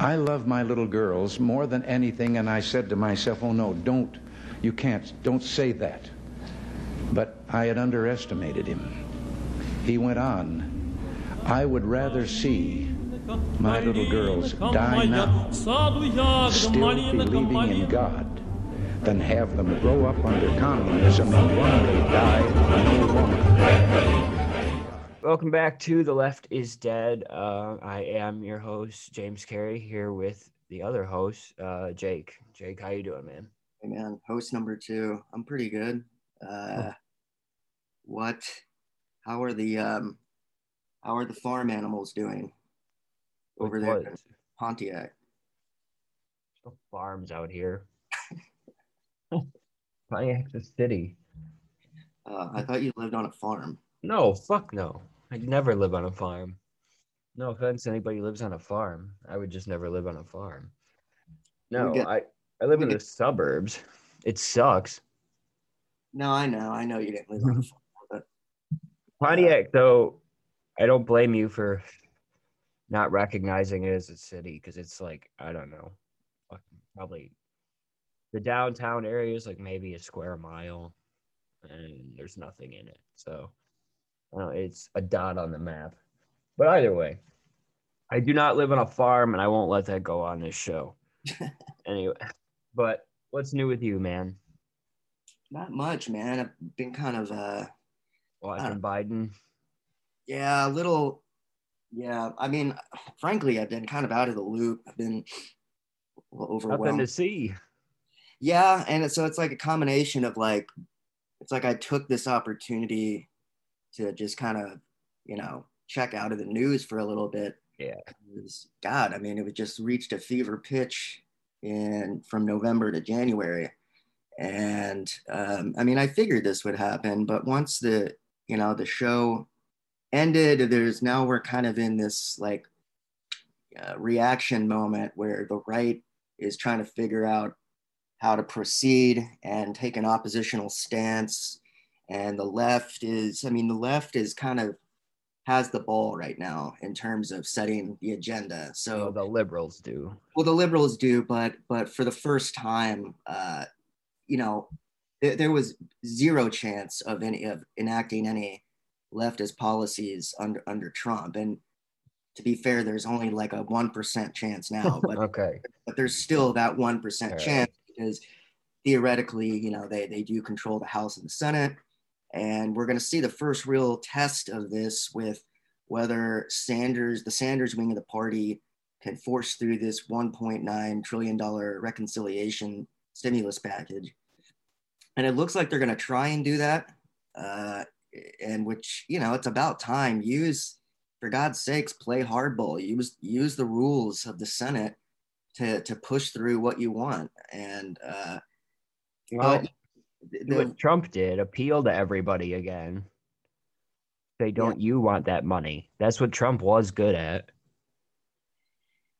I love my little girls more than anything, and I said to myself, oh no, don't, you can't, don't say that. But I had underestimated him. He went on, I would rather see my little girls die now, still believing in God, than have them grow up under communism and one day die no longer. Welcome back to The Left is Dead. Uh, I am your host, James Carey, here with the other host, uh, Jake. Jake, how you doing, man? Hey man, host number two. I'm pretty good. Uh, what? How are the um, how are the farm animals doing over With there what? in Pontiac? No farms out here. Pontiac's a city. Uh, I thought you lived on a farm. No, fuck no. I'd never live on a farm. No offense to anybody who lives on a farm. I would just never live on a farm. No, get- I, I live we in the suburbs. It sucks. No, I know, I know you didn't live on a farm, but Pontiac, though, I don't blame you for not recognizing it as a city because it's like, I don't know, probably the downtown area is like maybe a square mile and there's nothing in it. So uh, it's a dot on the map. But either way, I do not live on a farm and I won't let that go on this show. anyway, but what's new with you, man? not much, man. I've been kind of uh, Watching Biden? yeah, a little. Yeah, I mean, frankly, I've been kind of out of the loop. I've been a little Nothing overwhelmed. to see. Yeah, and so it's like a combination of like, it's like I took this opportunity to just kind of, you know, check out of the news for a little bit. Yeah. Was, God, I mean, it was just reached a fever pitch in from November to January, and um, I mean, I figured this would happen, but once the, you know, the show ended, there's now we're kind of in this like uh, reaction moment where the right is trying to figure out how to proceed and take an oppositional stance. And the left is, I mean, the left is kind of has the ball right now in terms of setting the agenda. So So, the liberals do. well, the liberals do, but but for the first time, uh, you know, there, there was zero chance of any of enacting any leftist policies under under Trump. And to be fair, there's only like a one percent chance now, but Okay. but there's still that one percent Right. chance because theoretically, you know, they they do control the House and the Senate, and we're going to see the first real test of this with whether Sanders, the Sanders wing of the party, can force through this 1.9 trillion dollar reconciliation stimulus package, and it looks like they're going to try and do that, uh, and which you know, it's about time. Use for God's sakes, play hardball. Use use the rules of the Senate to to push through what you want. And uh, Well, but the- what Trump did, appeal to everybody again. Say, don't you want that money? That's what Trump was good at.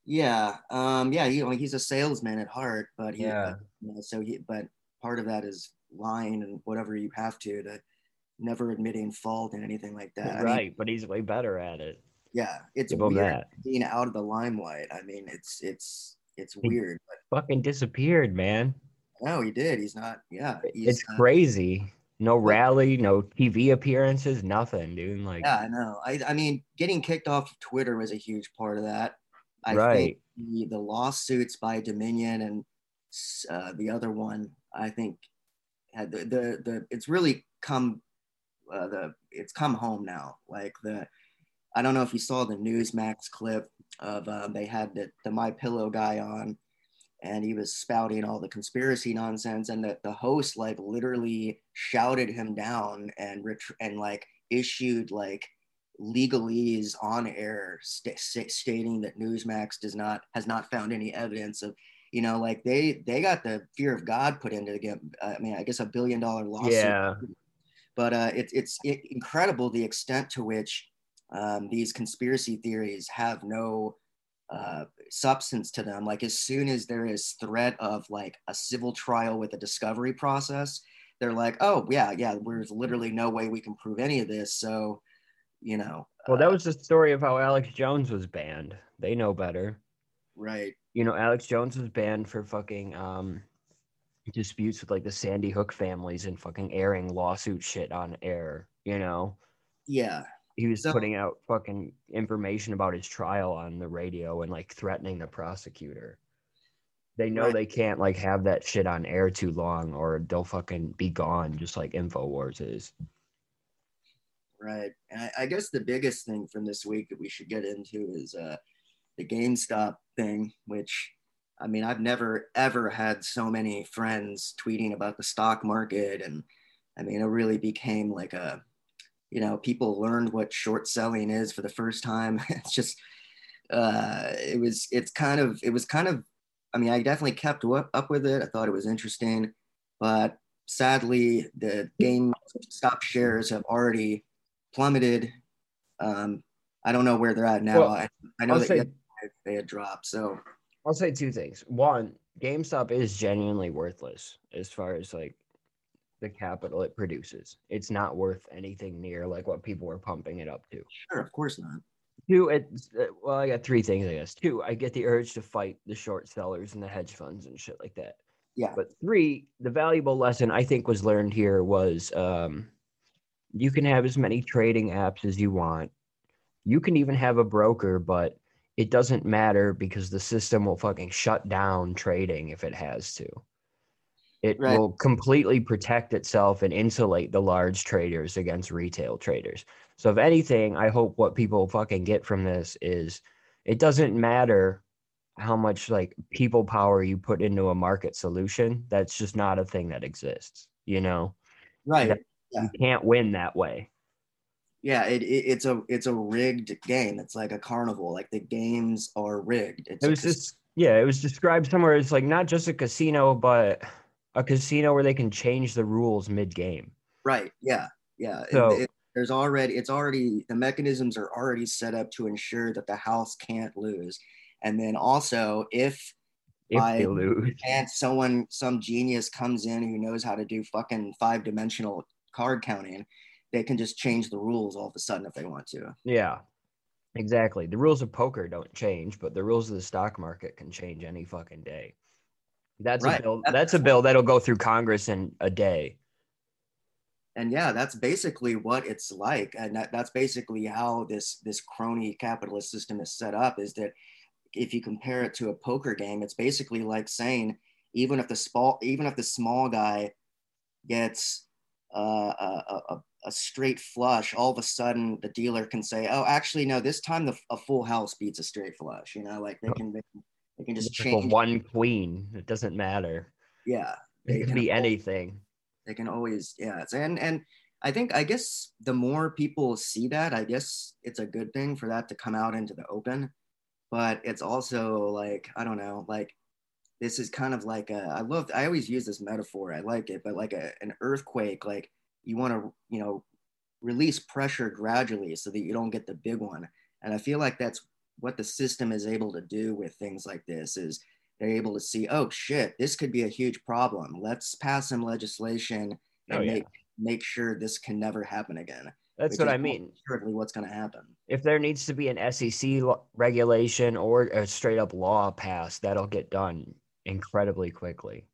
yeah, um, yeah, know, he's a salesman at heart, but he, Yeah. you know, so he, but part of that is lying and whatever you have to to never admitting fault and anything like that. I mean, right, but he's way better at it. yeah, it's Give weird being out of the limelight. I mean, it's it's it's He- weird, but Fucking disappeared, man. No, he did. He's not. Yeah, he's, It's uh, crazy. No rally, no TV appearances, nothing, dude. Like, Yeah, I know. I, I mean, getting kicked off of Twitter was a huge part of that. I Right. think the, the lawsuits by Dominion and uh, the other one, I think, had the, the, the it's really come uh, the it's come home now. Like the I don't know if you saw the Newsmax clip of uh, they had the, the My Pillow guy on, and he was spouting all the conspiracy nonsense, and that the host like literally shouted him down and ret- and like issued like legalese on air st- st- stating that Newsmax does not has not found any evidence of you know like they they got the fear of God put into get uh, I mean I guess a billion dollar lawsuit. Yeah, but uh, it's it's incredible the extent to which um, these conspiracy theories have no uh, substance to them. Like as soon as there is threat of like a civil trial with a discovery process, they're like, oh yeah, yeah, there's literally no way we can prove any of this. So, you know, Well, that uh, was the story of how Alex Jones was banned. They know better. right. You know, Alex Jones was banned for fucking um disputes with like the Sandy Hook families and fucking airing lawsuit shit on air. You know, Yeah. He was So- putting out fucking information about his trial on the radio and like threatening the prosecutor. They know Right. they can't like have that shit on air too long or they'll fucking be gone, just like Infowars is. Right. And I, I guess the biggest thing from this week that we should get into is uh, the GameStop thing, which I mean, I've never ever had so many friends tweeting about the stock market. And I mean, it really became like a, you know, people learned what short selling is for the first time. it's just, uh, it was, it's kind of, it was kind of, I mean, I definitely kept up, up with it. I thought it was interesting, but sadly, the game GameStop shares have already plummeted. Um, I don't know where they're at now. Well, I, I know I'll that say- they had dropped. So I'll say two things. One, GameStop is genuinely worthless as far as like the capital it produces. It's not worth anything near like what people are pumping it up to. sure, of course not. Two, it's uh, well, I got three things, I guess. Two, I get the urge to fight the short sellers and the hedge funds and shit like that. Yeah. But three, the valuable lesson I think was learned here was um, you can have as many trading apps as you want. You can even have a broker, but it doesn't matter because the system will fucking shut down trading if it has to. It Right. will completely protect itself and insulate the large traders against retail traders. So, if anything, I hope what people fucking get from this is it doesn't matter how much like people power you put into a market solution. That's just not a thing that exists. You know, Right. Yeah. you can't win that way. Yeah, it, it, it's a it's a rigged game. It's like a carnival. Like the games are rigged. It's It was just, yeah, it was described somewhere as like not just a casino, but a casino where they can change the rules mid game. right. Yeah, yeah. So- it- there's already it's already the mechanisms are already set up to ensure that the house can't lose. And then also if If lose, and someone some genius comes in who knows how to do fucking five dimensional card counting, they can just change the rules all of a sudden if they want to. yeah, exactly. The rules of poker don't change, but the rules of the stock market can change any fucking day. That's Right. a bill. That's a bill that'll go through Congress in a day. and yeah that's basically what it's like and that, that's basically how this this crony capitalist system is set up is that if you compare it to a poker game it's basically like saying even if the small even if the small guy gets uh, a, a, a- a straight flush all of a sudden the dealer can say oh actually no this time the, a full house beats a straight flush you know like they can they can, they can just change one queen. It doesn't matter. yeah It can can be al- anything. they can always yeah and and i think i guess the more people see that i guess it's a good thing for that to come out into the open but it's also like i don't know like this is kind of like a i love i always use this metaphor i like it but like a, an earthquake like you want to you know release pressure gradually so that you don't get the big one and i feel like that's what the system is able to do with things like this is they're able to see oh shit this could be a huge problem let's pass some legislation and Oh, yeah. make make sure this can never happen again That's what I mean. currently what's going to happen if there needs to be an SEC lo- regulation or a straight up law passed, that'll get done incredibly quickly.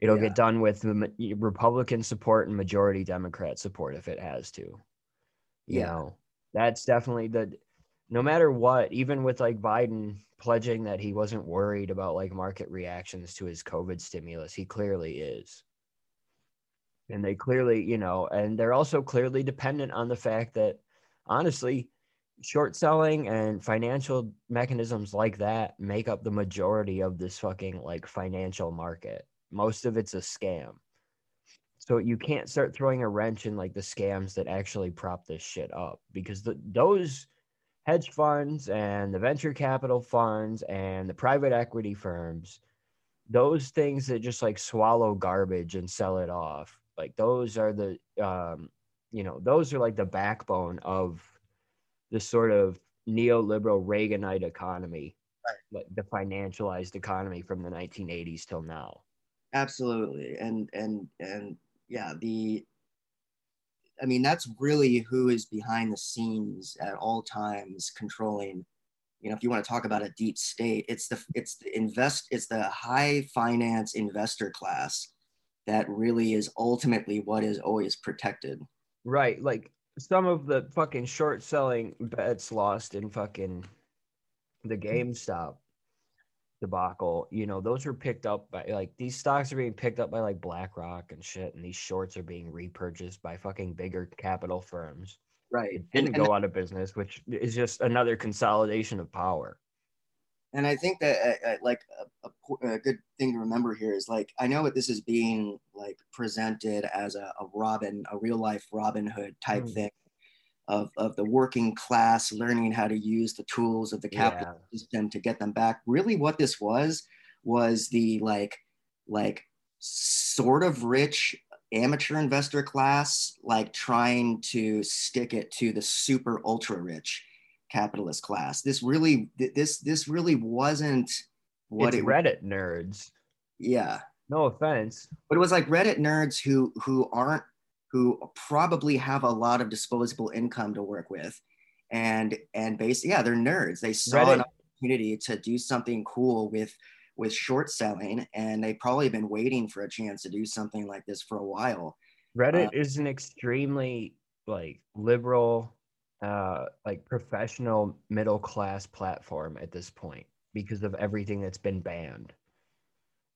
It'll Yeah. get done with Republican support and majority Democrat support if it has to. You Yeah. know, that's definitely the no matter what, even with like Biden pledging that he wasn't worried about like market reactions to his COVID stimulus, he clearly is. And they clearly, you know, and they're also clearly dependent on the fact that honestly, short selling and financial mechanisms like that make up the majority of this fucking like financial market. Most of it's a scam. So you can't start throwing a wrench in like the scams that actually prop this shit up because the, those hedge funds and the venture capital funds and the private equity firms, those things that just like swallow garbage and sell it off, like those are the um, you know, those are like the backbone of this sort of neoliberal Reaganite economy, like the financialized economy from the 1980s till now. absolutely and and and yeah the i mean that's really who is behind the scenes at all times controlling you know, if you want to talk about a deep state, it's the it's the invest it's the high finance investor class that really is ultimately what is always protected. Right. Like some of the fucking short selling bets lost in fucking the mm. GameStop debacle, you know, those were picked up by like these stocks are being picked up by like BlackRock and shit, and these shorts are being repurchased by fucking bigger capital firms. Right. It didn't And- go and- out of business, which is just another consolidation of power. and I think that uh, uh, like a, a, a good thing to remember here is like I know that this is being like presented as a, a Robin, a real life Robin Hood type Mm. thing of, of the working class learning how to use the tools of the capital system to get them back. Really, what this was was the like like sort of rich amateur investor class like trying to stick it to the super ultra rich capitalist class. This really this this really wasn't what it's it Reddit nerds. yeah. No offense. But it was like Reddit nerds who who aren't who probably have a lot of disposable income to work with. And and basically, yeah, they're nerds. They saw an opportunity to do something cool with with short selling, and they've probably been waiting for a chance to do something like this for a while. Reddit Uh, is an extremely like liberal, uh, like professional middle class platform at this point because of everything that's been banned.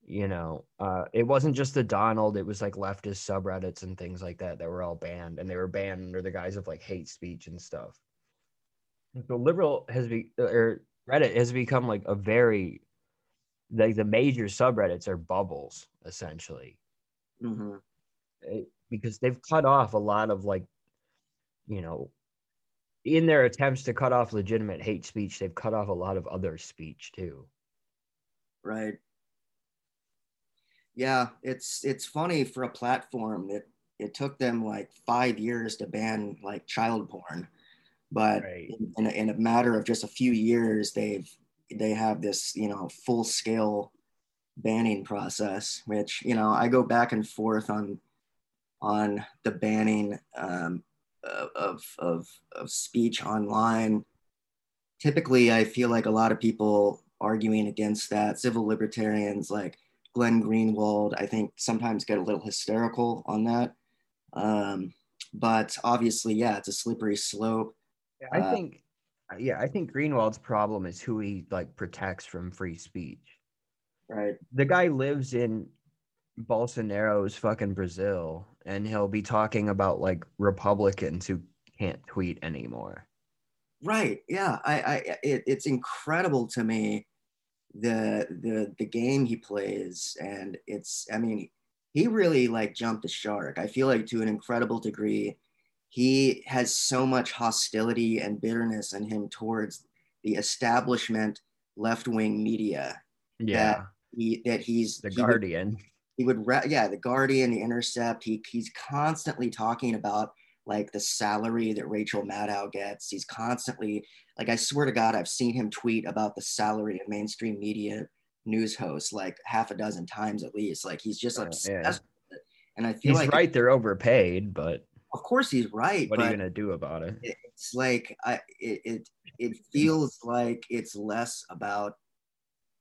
You know, uh, it wasn't just the Donald; it was like leftist subreddits and things like that that were all banned, and they were banned under the guise of like hate speech and stuff. the liberal has be or Reddit has become like a very like the major subreddits are bubbles essentially Mhm. eh, because they've cut off a lot of like you know in their attempts to cut off legitimate hate speech they've cut off a lot of other speech too Right. Yeah, it's it's funny for a platform that it took them like five years to ban like child porn, but Right. in, in, a, in a matter of just a few years, they've they have this you know full scale banning process, which you know I go back and forth on on the banning um, of, of of speech online. Typically, I feel like a lot of people arguing against that, civil libertarians like Glenn Greenwald, I think sometimes get a little hysterical on that. Um, but obviously, yeah, it's a slippery slope. i Uh, think yeah i think greenwald's problem is who he like protects from free speech Right. the guy lives in bolsonaro's fucking brazil and he'll be talking about like republicans who can't tweet anymore Right. Yeah. I, I it, it's incredible to me the the the game he plays and it's I mean he really like jumped the shark. I feel like to an incredible degree he has so much hostility and bitterness in him towards the establishment left-wing media yeah he, that he's the he would- guardian he would yeah the guardian the intercept he, he's constantly talking about like the salary that rachel maddow gets he's constantly like i swear to god i've seen him tweet about the salary of mainstream media news hosts like half a dozen times at least like he's just Uh, obsessed yeah. with it. and i feel he's like right they're overpaid but of course he's right what are you gonna do about it it's like I it, it it feels like it's less about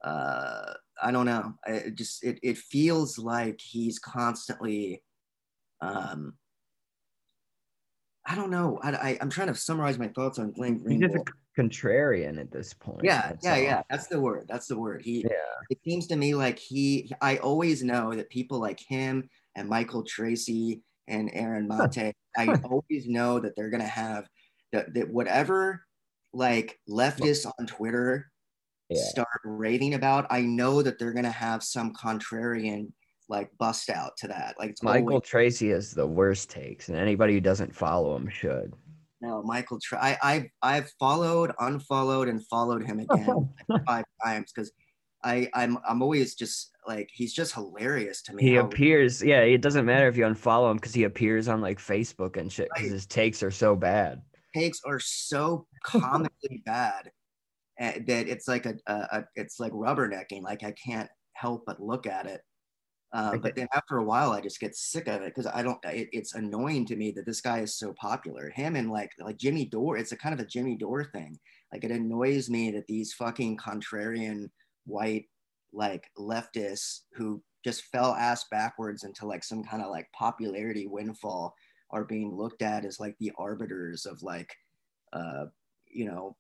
uh I don't know. I it just it it feels like he's constantly um I don't know. I, I I'm trying to summarize my thoughts on Glenn Green. he's a contrarian at this point Yeah, that's yeah, all. yeah. That's the word. That's the word. He yeah it seems to me like he I always know that people like him and Michael Tracey and Aaron Mate, I always know that they're gonna have that, that whatever like leftists on Twitter Yeah. start raving about, I know that they're gonna have some contrarian like bust out to that. Like it's Michael always, Tracey has the worst takes, and anybody who doesn't follow him should. no Michael Tra- I, I've I've followed, unfollowed, and followed him again five times because I I'm I'm always just like he's just hilarious to me. He how- appears, yeah. It doesn't matter if you unfollow him because he appears on like Facebook and shit because Right. his takes are so bad. takes are so comically bad uh, that it's like a, a, a it's like rubbernecking. Like I can't help but look at it. Uh, I but then after a while, I just get sick of it because I don't. It, it's annoying to me that this guy is so popular. Him and like like Jimmy Dore. It's a kind of a Jimmy Dore thing. Like it annoys me that these fucking contrarian white like leftists who just fell ass backwards into like some kind of like popularity windfall are being looked at as like the arbiters of like uh you know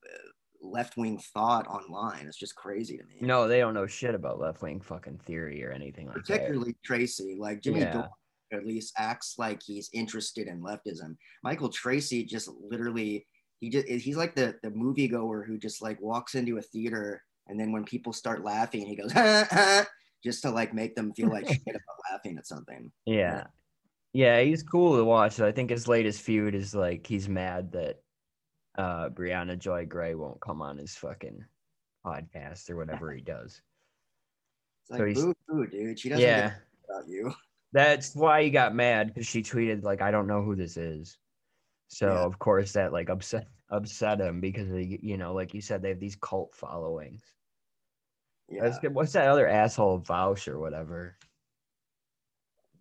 left wing thought online. It's just crazy to me. No, they don't know shit about left wing fucking theory or anything like that. particularly Tracey. Like Jimmy Yeah. At least acts like he's interested in leftism. Michael Tracey just literally he just he's like the the moviegoer who just like walks into a theater and then when people start laughing he goes ha, ha, just to like make them feel like shit about laughing at something. that. Yeah. Yeah, he's cool to watch. I think his latest feud is like he's mad that uh Briahna Joy Gray won't come on his fucking podcast or whatever he does. It's like So he's- boo boo, dude. She doesn't Yeah. about you. That's why he got mad because she tweeted like, "I don't know who this is." So Yeah. of course that like upset upset him because they, you know, like you said, they have these cult followings. Yeah. That's good. What's that other asshole Vaush or whatever?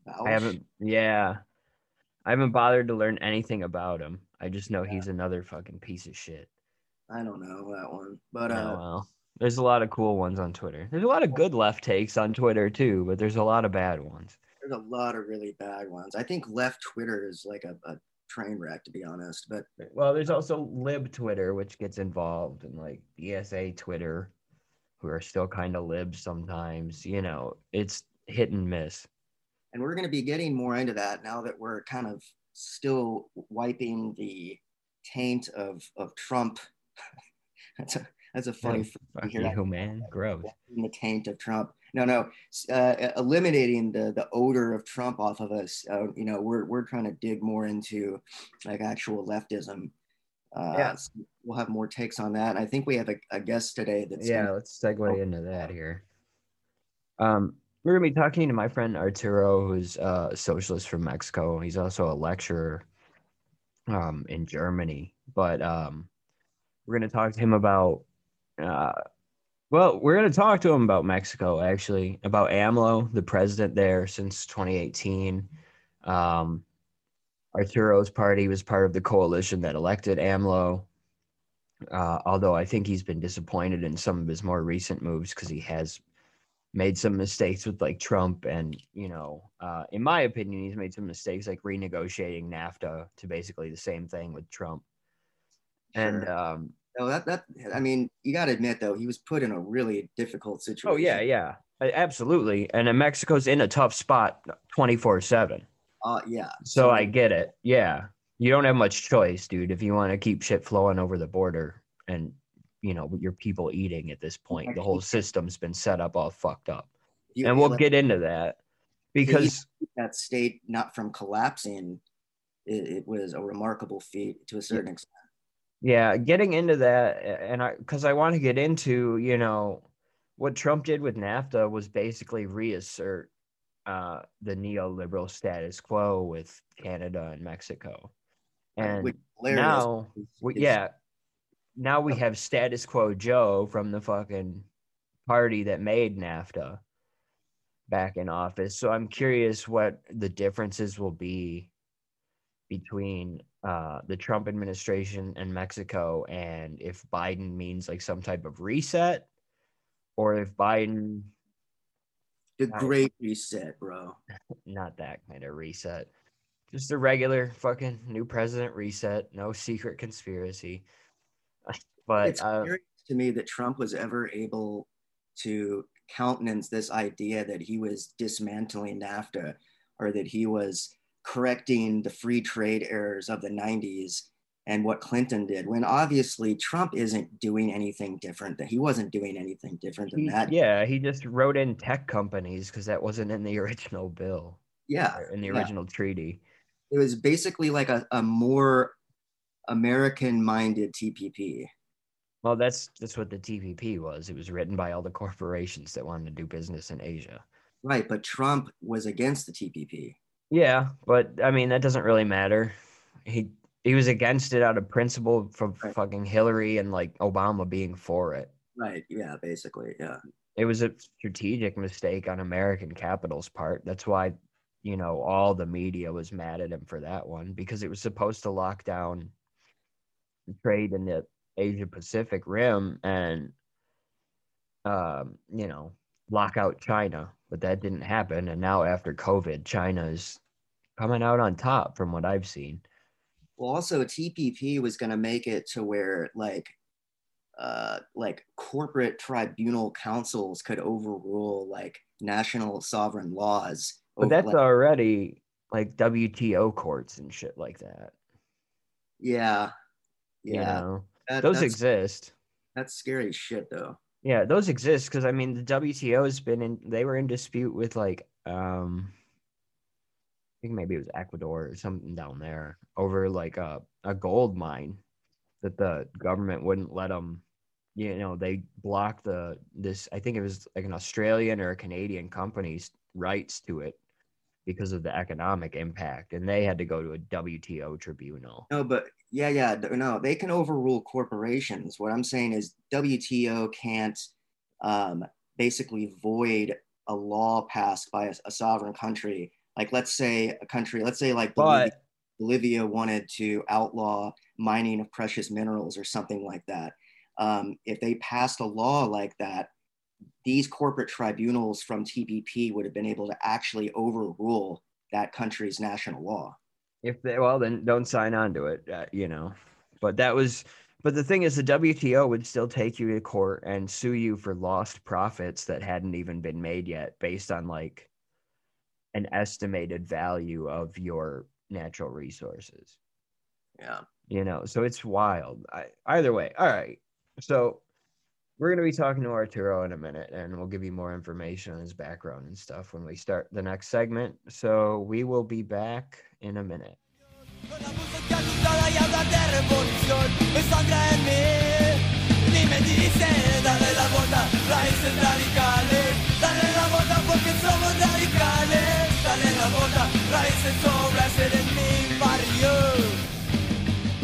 Vaush. I haven't. Yeah, I haven't bothered to learn anything about him. I just know he's another fucking piece of shit. I don't know that one. But Oh, uh well. There's a lot of cool ones on Twitter. There's a lot of good left takes on Twitter too, but there's a lot of bad ones. there's a lot of really bad ones. I think left Twitter is like a, a train wreck to be honest. But Well, there's also lib Twitter, which gets involved, and like DSA Twitter, who are still kind of libs sometimes. You know, it's hit and miss. and we're going to be getting more into that now that we're kind of still wiping the taint of of Trump. that's a that's a funny phrase to Fuck hear that. you, man. Gross. Wiping the taint of Trump. No, no, uh, eliminating the the odor of Trump off of us. Uh, you know, we're we're trying to dig more into like actual leftism. Uh, Yeah. so we'll have more takes on that. And I think we have a, a guest today that's yeah, gonna- let's segue into that here. Um, we're gonna be talking to my friend Arturo, who's a socialist from Mexico. He's also a lecturer um, in Germany. But um, we're gonna talk to him about. Uh, well, we're gonna talk to him about Mexico, actually, about AMLO, the president there since 2018. Um, Arturo's party was part of the coalition that elected AMLO. Uh, although I think he's been disappointed in some of his more recent moves because he has made some mistakes with like Trump, and you know, uh, in my opinion, he's made some mistakes like renegotiating NAFTA to basically the same thing with Trump. And um, No, that that I mean, you got to admit though, he was put in a really difficult situation. oh yeah, yeah, absolutely. And then Mexico's in a tough spot, twenty four seven. Uh, yeah. So I get it. Yeah. You don't have much choice, dude, if you want to keep shit flowing over the border and you know, your people eating at this point. The whole system's been set up all fucked up. you, And we'll like, get into that because that state not from collapsing. It, it was a remarkable feat to a certain extent. yeah, getting into that and I cuz I want to get into, you know, what Trump did with NAFTA was basically reassert uh the neoliberal status quo with Canada and Mexico. And Which now Well, yeah. Now we have status quo Joe from the fucking party that made NAFTA back in office. So I'm curious what the differences will be between uh, the Trump administration and Mexico, and if Biden means like some type of reset, or if Biden the great reset, bro. not that kind of reset. Just a regular fucking new president reset, no secret conspiracy. But it's uh, curious to me that Trump was ever able to countenance this idea that he was dismantling NAFTA or that he was correcting the free trade errors of the 90s and what Clinton did when obviously Trump isn't doing anything different that he wasn't doing anything different than he- that yeah, he just wrote in tech companies because that wasn't in the original bill, yeah in the yeah. original treaty. it was basically like a, a more American minded TPP Well, that's that's what the TPP was. It was written by all the corporations that wanted to do business in Asia. right but Trump was against the TPP Yeah, but I mean that doesn't really matter. He he was against it out of principle from Right. fucking Hillary and like Obama being for it. right yeah basically yeah It was a strategic mistake on American capital's part. That's why, you know, all the media was mad at him for that one because it was supposed to lock down trade in the Asia Pacific rim and um, you know, lock out China, but that didn't happen. And now after COVID, China's coming out on top from what I've seen. Well, also TPP was going to make it to where like uh, like corporate tribunal councils could overrule like national sovereign laws. But that's like, already like WTO courts and shit like that. yeah, You yeah. know? That- Those that's, exist. that's scary shit though. Yeah, those exist because I mean the WTO has been in they were in dispute with like um I think maybe it was Ecuador or something down there over like a, a gold mine that the government wouldn't let them you know they blocked the this I think it was like an Australian or a Canadian company's rights to it because of the economic impact and they had to go to a WTO tribunal. No, but yeah, yeah, no, they can overrule corporations. What I'm saying is WTO can't um, basically void a law passed by a, a sovereign country. Like, let's say a country, let's say like Bolivia, Bolivia wanted to outlaw mining of precious minerals or something like that. Um, if they passed a law like that, these corporate tribunals from TPP would have been able to actually overrule that country's national law. If they well then don't sign on to it uh, you know. But that was but the thing is the wto would still take you to court and sue you for lost profits that hadn't even been made yet based on like an estimated value of your natural resources. Yeah. you know so it's wild. I, either way all right. So we're going to be talking to arturo in a minute and we'll give you more information on his background and stuff when we start the next segment. So we will be back in a minute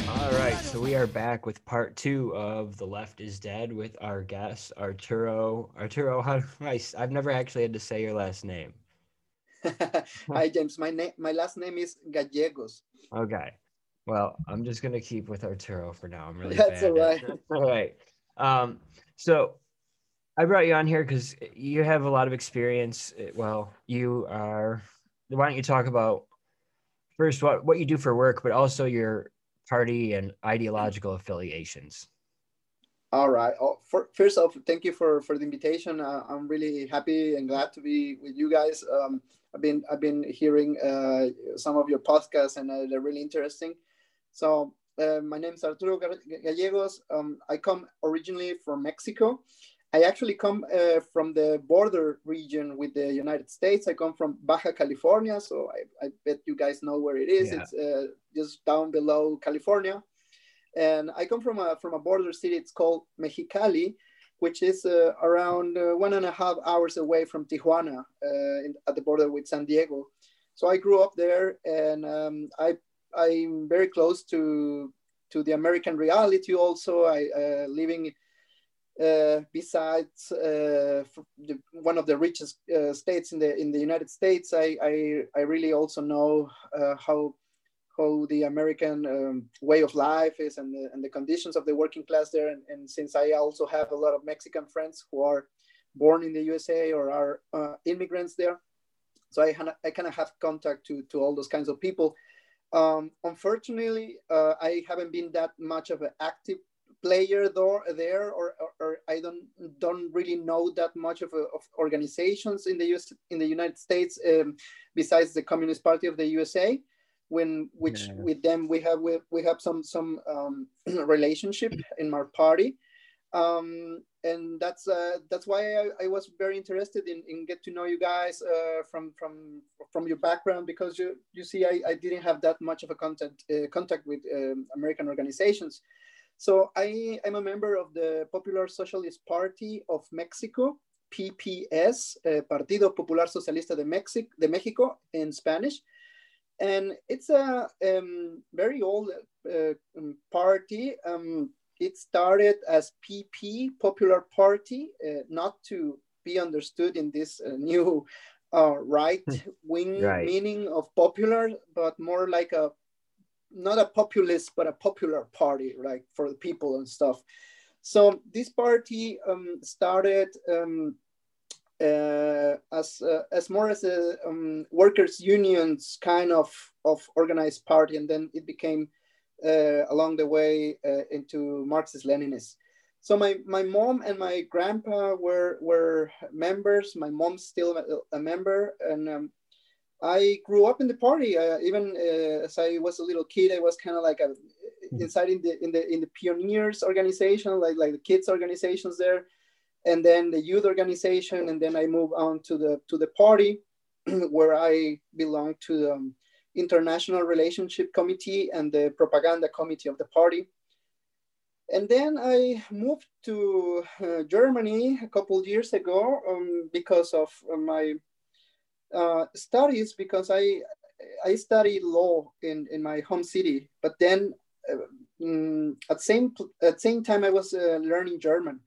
All right, so we are back with part two of The Left is Dead with our guest, Arturo. Arturo, how I, I've never actually had to say your last name. Hi, James. My name, my last name is Gallegos. Okay. Well, I'm just going to keep with Arturo for now. I'm really That's all at- right. all right. Um, so I brought you on here because you have a lot of experience. Well, you are. Why don't you talk about first what, what you do for work, but also your party and ideological affiliations? All right. Oh, for, first off, thank you for for the invitation. Uh, I'm really happy and glad to be with you guys. Um, I've been I've been hearing uh, some of your podcasts and uh, they're really interesting. So uh, my name is Arturo Gallegos. Um, I come originally from Mexico. I actually come uh, from the border region with the United States. I come from Baja California, so I, I bet you guys know where it is. Yeah. It's uh, just down below California and I come from a from a border city. It's called Mexicali, which is uh, around uh, one and a half hours away from Tijuana, uh, in, at the border with San Diego. So I grew up there, and um, I I'm very close to to the American reality. Also, I uh, living. Uh, besides uh, the, one of the richest states in the in the United States, I I, I really also know how how the American um, way of life is and the, and the conditions of the working class there. And, and since I also have a lot of Mexican friends who are born in the USA or are uh, immigrants there, so I, I kind of have contact to, to all those kinds of people. Um, unfortunately, uh, I haven't been that much of an active player though, there, or, or, or I don't don't really know that much of, of organizations in the US in the United States um, besides the Communist Party of the USA when which Yeah. with them we have we, we have some some um, relationship in our party. Um, and that's uh, that's why I, I was very interested in, in get to know you guys uh, from from from your background because you you see I, I didn't have that much of a contact uh, contact with um, American organizations. So I am a member of the Popular Socialist Party of Mexico PPS uh, Partido Popular Socialista de Mexico de Mexico in Spanish and it's a um, very old uh, um, party. Um, it started as PP, Popular Party, uh, not to be understood in this uh, new uh, right wing Right. meaning of popular, but more like a not a populist but a popular party, like for the people and stuff. So this party um, started um, as uh, as more as a um, workers unions kind of of organized party, and then it became uh, along the way uh, into Marxist Leninist. So my, my mom and my grandpa were were members. My mom's still a, a member, and um, I grew up in the party. Uh, even uh, as I was a little kid, I was kind of like a, mm-hmm. inside in the in the in the pioneers organization, like like the kids organizations there, and then the youth organization, and then I moved on to the to the party, where I belong to the um, international relationship committee and the propaganda committee of the party. And then I moved to uh, Germany a couple years ago um, because of my uh, studies, because I I studied law in, in my home city, but then uh, mm, at same at same time I was uh, learning German.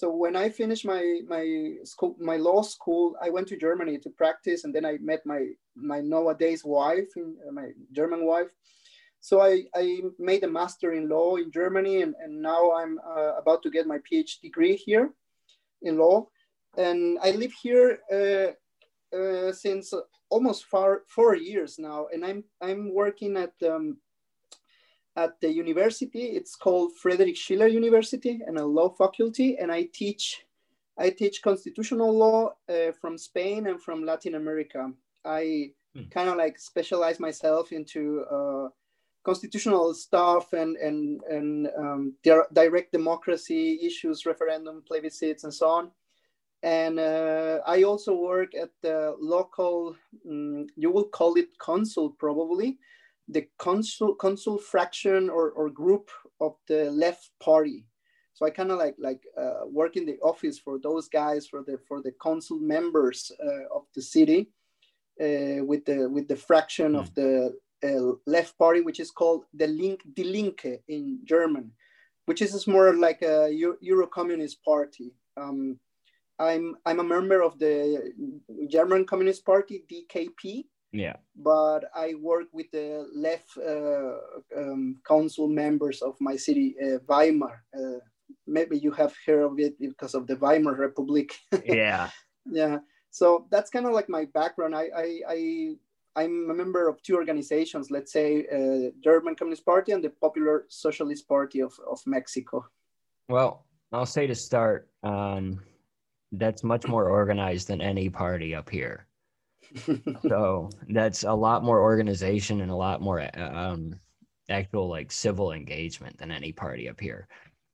So when I finished my my school my law school, I went to Germany to practice, and then I met my my nowadays wife, uh, my German wife. So I, I made a master in law in Germany, and, and now I'm uh, about to get my PhD degree here in law. And I live here uh, uh, since almost four, four years now, and I'm I'm working at um, at the university. It's called Friedrich Schiller University and a law faculty, and I teach I teach constitutional law uh, from Spain and from Latin America. I hmm. kind of like specialize myself into uh, constitutional stuff and and and um, direct democracy issues, referendum, plebiscites, and so on. And uh, I also work at the local, um, you will call it consul probably, the consul consul fraction or, or group of the left party. So I kind of like like uh, work in the office for those guys for the for the consul members uh, of the city uh, with the with the fraction mm. of hmm. the uh, left party, which is called the Link Die Linke in German, which is more like a Euro Communist Party. Um, I'm I'm a member of the German Communist Party DKP. Yeah. But I work with the left uh, um, council members of my city, uh, Weimar. Uh, maybe you have heard of it because of the Weimar Republic. yeah. Yeah. So that's kind of like my background. I I, I I'm a member of two organizations, let's say uh, German Communist Party and the Popular Socialist Party of, of Mexico. Well, I'll say to start, um, that's much more organized than any party up here. So that's a lot more organization and a lot more um, actual like civil engagement than any party up here.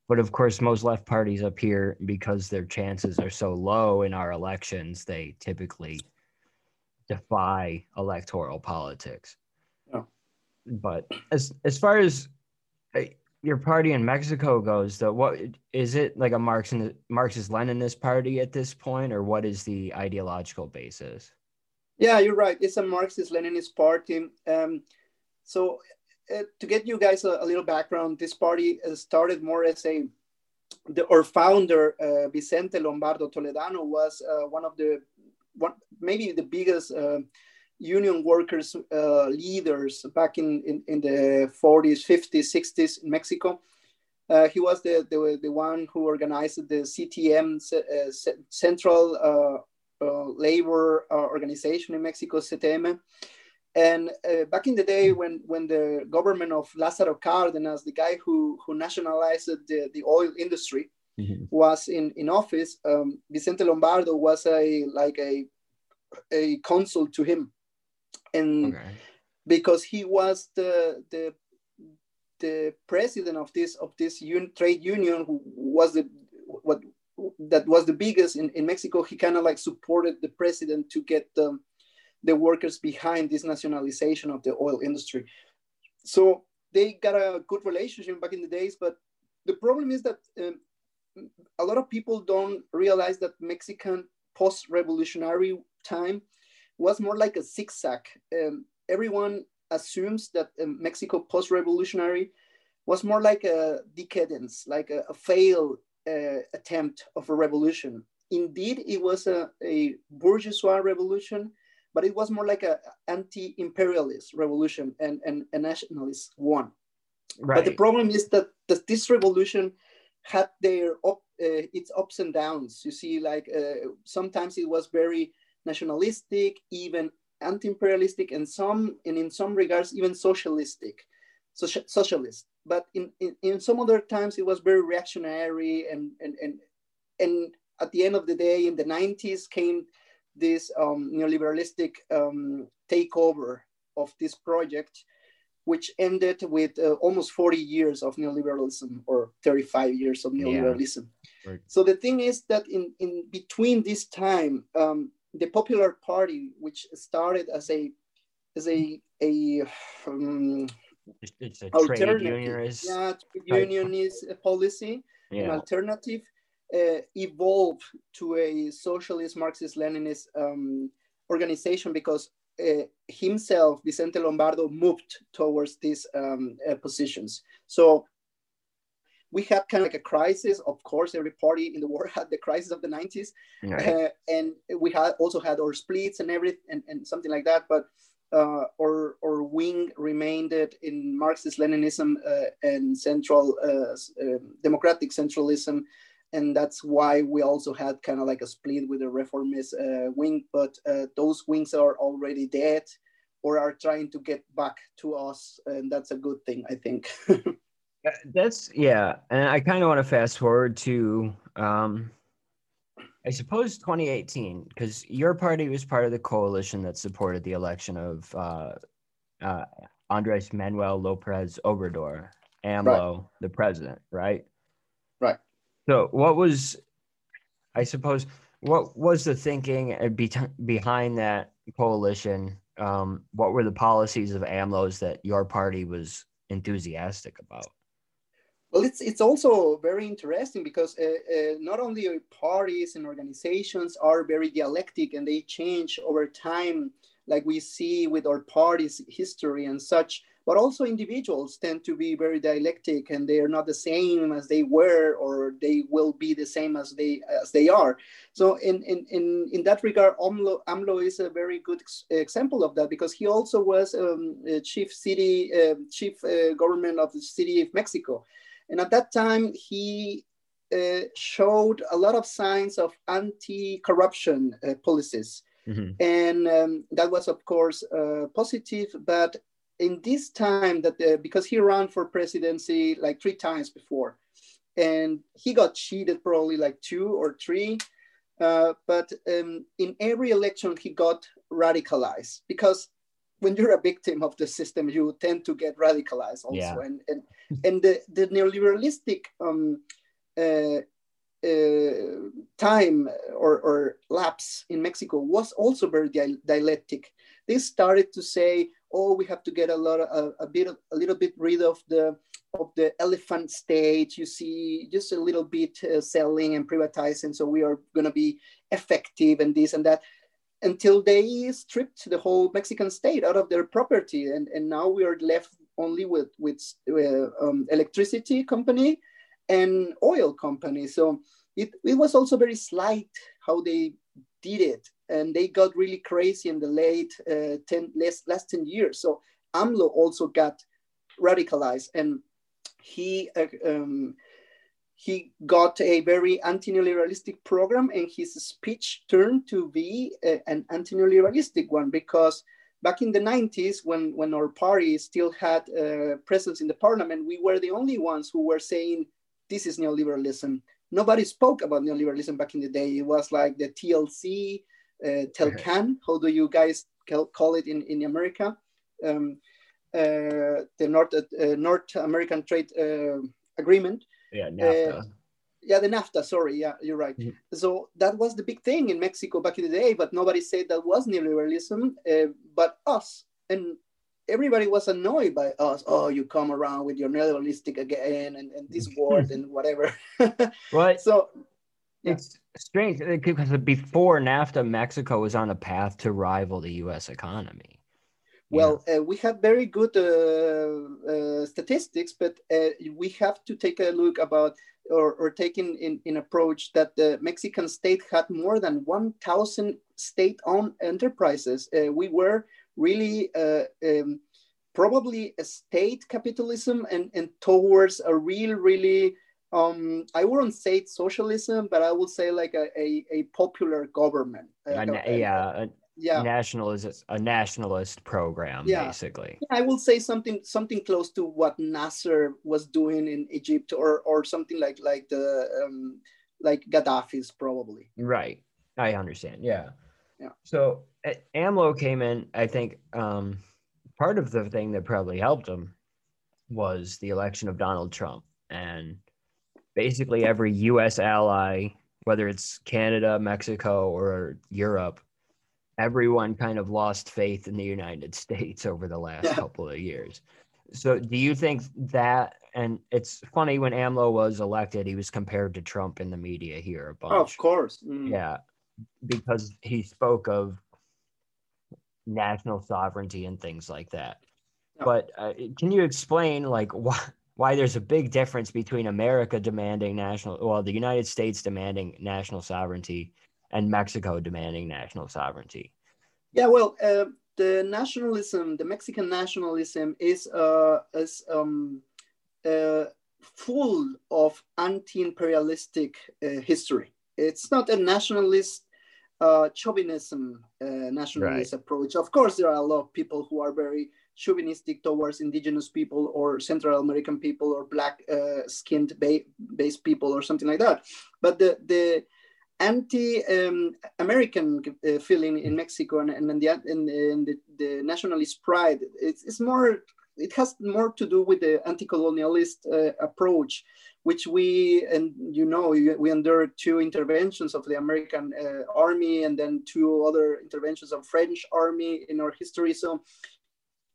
But of course, most left parties up here, because their chances are so low in our elections, they typically defy electoral politics. But as as far as uh, your party in Mexico goes, though, what is it like a Marxist Marxist Leninist party at this point, or what is the ideological basis? Yeah, you're right. It's a Marxist Leninist party. Um, so, uh, to get you guys a, a, little background, this party uh, started more as a the founder uh, Vicente Lombardo Toledano was uh, one of the one, maybe the biggest uh, union workers uh, leaders back in, in, in, the 40s, 50s, 60s in Mexico. He was the, the, the one who organized the CTM, Central Labor Organization in Mexico, CTM. And back in the day when, when the government of Lázaro Cárdenas, the guy who, who nationalized the, the oil industry, mm-hmm. was in, in office, um, Vicente Lombardo was a like a a consul to him, and okay. because he was the the the president of this of this un, trade union who was the what that was the biggest in, in Mexico, he kind of like supported the president to get the, the workers behind this nationalization of the oil industry. So they got a good relationship back in the days, but the problem is that um, a lot of people don't realize that Mexican post-revolutionary time was more like a zigzag. Um, everyone assumes that um, Mexico post-revolutionary was more like a decadence, like a, a failed uh, attempt of a revolution. Indeed, it was a, a bourgeois revolution, but it was more like a anti-imperialist revolution and, and a nationalist one. Right. But the problem is that, that this revolution had their up, uh, its ups and downs. You see, like uh, sometimes it was very nationalistic, even anti-imperialistic, and some, and in some regards, even socialistic, so, socialist. But in, in, in some other times, it was very reactionary, and and and and at the end of the day, in the 90s, came this um, neoliberalistic um, takeover of this project which ended with uh, almost 40 years of neoliberalism or 35 years of neoliberalism. Yeah. Right. So the thing is that in, in between this time, um, the Popular Party, which started as a as a a um, it's a trade unionist, yeah, trade unionist policy, yeah. an alternative, uh, evolved to a socialist Marxist Leninist um, organization because uh, himself, Vicente Lombardo, moved towards these um, uh, positions. So we had kind of like a crisis. Of course, every party in the world had the crisis of the 90s. Right. Uh, and we had also had our splits and everything and, and something like that. But uh, our, our wing remained in Marxist Leninism uh, and central uh, um, democratic centralism. And that's why we also had kind of like a split with the reformist uh, wing but uh, those wings are already dead or are trying to get back to us and that's a good thing i think. That's yeah and i kind of want to fast forward to um i suppose 2018 because your party was part of the coalition that supported the election of uh, uh andres manuel lopez obrador amlo right. the president right right so, what was, I suppose, what was the thinking behind that coalition? Um, what were the policies of AMLO's that your party was enthusiastic about? Well, it's it's also very interesting because uh, uh, not only parties and organizations are very dialectic and they change over time, like we see with our party's history and such but also individuals tend to be very dialectic and they are not the same as they were or they will be the same as they as they are. So in in in, in that regard AMLO, AMLO is a very good ex example of that because he also was um, chief city uh, chief uh, government of the city of mexico and at that time he uh, showed a lot of signs of anti-corruption uh, policies Mm-hmm. And um, that was, of course, uh, positive. But in this time that uh, because he ran for presidency like three times before and he got cheated probably like two or three uh, but um, in every election he got radicalized because when you're a victim of the system you tend to get radicalized also yeah. and, and and the, the neoliberalistic um, uh, uh, time or, or lapse in Mexico was also very dialectic. They started to say, oh, we have to get a lot of, a, a bit, of, a little bit rid of the of the elephant state. You see, just a little bit uh, selling and privatizing, so we are going to be effective and this and that. Until they stripped the whole Mexican state out of their property, and, and now we are left only with with uh, um, electricity company and oil company. So it, it was also very slight how they did it. And they got really crazy in the late uh, 10 last, last 10 years. So amlo also got radicalized. And he uh, um, he got a very anti-neoliberalistic program and his speech turned to be a, an anti-neoliberalistic one because back in the 90s when, when our party still had uh, presence in the parliament we were the only ones who were saying this is neoliberalism nobody spoke about neoliberalism back in the day it was like the tlc uh, TLCAN. How do you guys call it in, in America? Um, uh, the North, uh, North American Trade Agreement. Yeah, NAFTA yeah the nafta sorry yeah you're right mm-hmm. so that was the big thing in mexico back in the day but nobody said that was neoliberalism uh, but us and everybody was annoyed by us oh you come around with your neoliberalistic again and, and this word and whatever right so it's strange because before NAFTA, Mexico was on a path to rival the U.S. economy. Well, uh, we have very good uh, uh, statistics, but uh, we have to take a look about or, or in, in approach that the Mexican state had more than 1,000 state-owned enterprises. Uh, we were really uh, um, probably a state capitalism and, and towards a real, really, um, I wouldn't say socialism, but I would say like a, a, a popular government. Like a, a, yeah, yeah. nationalist a nationalist program yeah. basically. I will say something something close to what nasser was doing in egypt or or something like like the um, like gaddafi's probably. Right. I understand. Yeah. Yeah. So amlo came in i think um part of the thing that probably helped him was the election of donald trump. And basically every us ally whether it's canada mexico or europe everyone kind of lost faith in the United States over the last yeah. couple of years. So, do you think that? And it's funny when AMLO was elected, he was compared to Trump in the media here a bunch. Oh, of course. Mm. Yeah, because he spoke of national sovereignty and things like that. But uh, can you explain, like, why? Why there's a big difference between America demanding national, well, the United States demanding national sovereignty and Mexico demanding national sovereignty? Yeah, well, uh, the nationalism, the Mexican nationalism, is uh, is um, uh, full of anti-imperialistic uh, history. It's not a nationalist uh, chauvinism uh, nationalist right. approach. Of course, there are a lot of people who are very chauvinistic towards indigenous people or Central American people or black skinned ba- based people or something like that. But the the anti-American um, uh, feeling in Mexico and, and, the, and, and the, the, nationalist pride. It's, it's, more, it has more to do with the anti-colonialist uh, approach, which we, and you know, we endured two interventions of the American uh, army and then two other interventions of French army in our history. So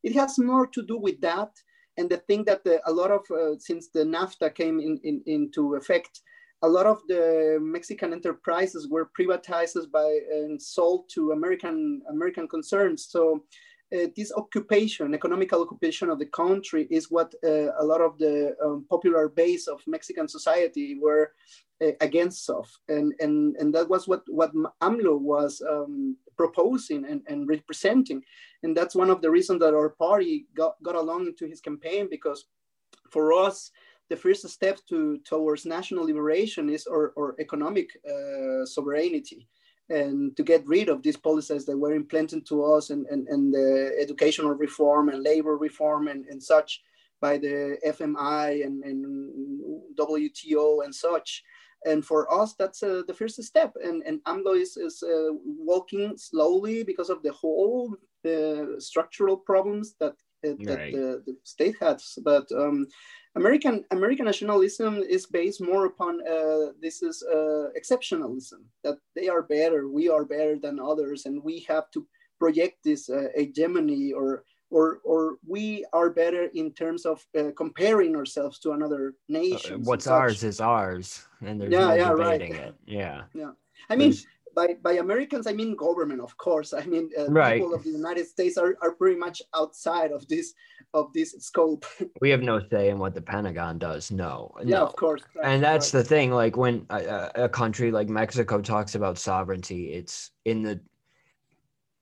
it has more to do with that. And the thing that the, a lot of, uh, since the NAFTA came in, in, into effect, a lot of the Mexican enterprises were privatized by and sold to American American concerns. So uh, this occupation, economical occupation of the country, is what uh, a lot of the um, popular base of Mexican society were uh, against of, and and and that was what what AMLO was um, proposing and, and representing, and that's one of the reasons that our party got got along into his campaign because for us the first step to towards national liberation is or, or economic uh, sovereignty and to get rid of these policies that were implanted to us and, and, and the educational reform and labor reform and, and such by the FMI and, and WTO and such. And for us, that's uh, the first step. And, and AMLO is, is uh, walking slowly because of the whole uh, structural problems that, that right. the, the, state has. But um, American American nationalism is based more upon uh, this is uh, exceptionalism that they are better, we are better than others, and we have to project this uh, hegemony or or or we are better in terms of uh, comparing ourselves to another nation. Uh, what's ours is ours, and there's yeah, no yeah, debating right. it. Yeah, yeah. I mean, by, by Americans, I mean government, of course. I mean uh, right. people of the United States are, are pretty much outside of this of this scope. we have no say in what the Pentagon does. No, yeah, no. of course. And that's right. the thing. Like when a, a country like Mexico talks about sovereignty, it's in the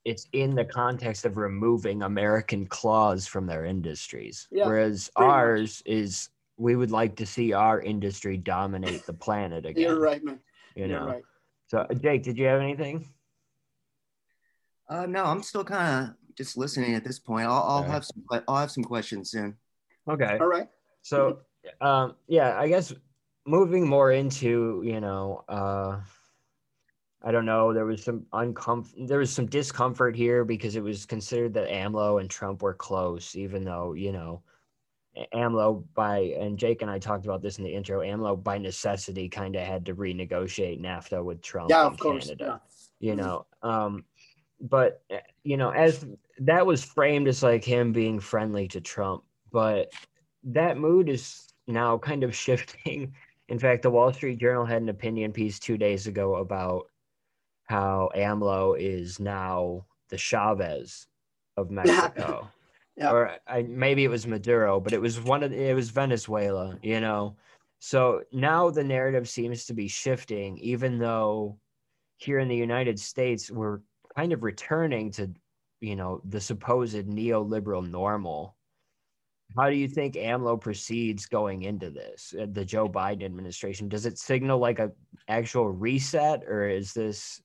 it's in the context of removing American claws from their industries. Yeah, Whereas ours much. is we would like to see our industry dominate the planet again. You're right, man. You know. Right. So, Jake, did you have anything? Uh, no, I'm still kind of just listening at this point. I'll, I'll have some. I'll have some questions soon. Okay. All right. So, um, yeah, I guess moving more into you know, uh, I don't know. There was some uncomfort. There was some discomfort here because it was considered that AMLO and Trump were close, even though you know AMLO by and Jake and I talked about this in the intro. AMLO by necessity kind of had to renegotiate NAFTA with Trump yeah, of course, Canada. Yeah. You know, um, but you know, as that was framed as like him being friendly to Trump, but that mood is now kind of shifting. In fact, the Wall Street Journal had an opinion piece two days ago about how AMLO is now the Chavez of Mexico yeah. or I, maybe it was Maduro, but it was one of it was Venezuela, you know, So now the narrative seems to be shifting, even though here in the United States, we're kind of returning to, you know, the supposed neoliberal normal. How do you think AMLO proceeds going into this, uh, the Joe Biden administration? Does it signal like a actual reset, or is this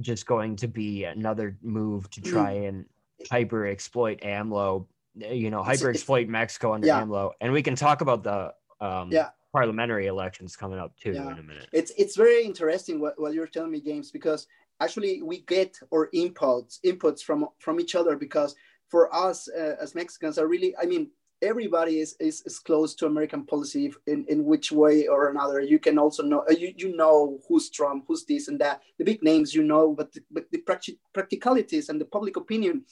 just going to be another move to try and hyper exploit AMLO? You know, hyper exploit Mexico under Yeah. AMLO, and we can talk about the um, Yeah. parliamentary elections coming up too Yeah. in a minute. it's it's very interesting what, what you're telling me james because actually we get our inputs inputs from from each other because for us uh, as mexicans are really i mean everybody is, is, is close to american policy in, in which way or another you can also know uh, you, you know who's trump who's this and that the big names you know but the, but the practicalities and the public opinion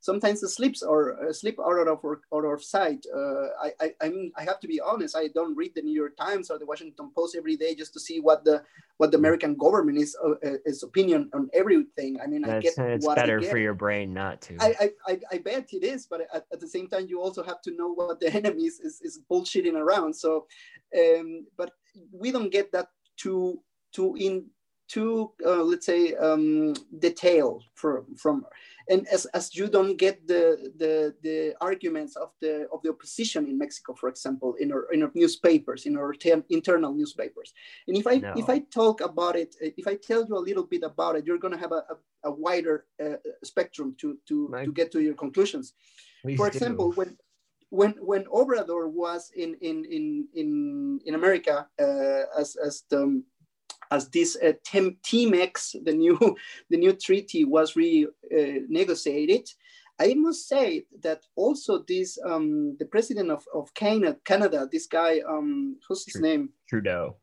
sometimes the slips or uh, slip out of out of sight. Uh, I, I, I mean, I have to be honest. I don't read the New York Times or the Washington Post every day just to see what the what the American government is uh, uh, is opinion on everything. I mean, I It's, get it's what I better get. for your brain not to. I, I, I, I bet it is, but at, at the same time, you also have to know what the enemy is, is, is bullshitting around. So, um, but we don't get that too too in too uh, let's say um, detail from from and as, as you don't get the, the the arguments of the of the opposition in Mexico, for example, in our in our newspapers, in our ter- internal newspapers. And if I No. if I talk about it, if I tell you a little bit about it, you're going to have a, a, a wider uh, spectrum to to, Right. to get to your conclusions. For do. example, when when when Obrador was in in in in, in America uh, as as the as this uh, TMX, the new the new treaty was renegotiated, I must say that also this um, the president of, of Canada, Canada, this guy, um, who's his name? Trudeau.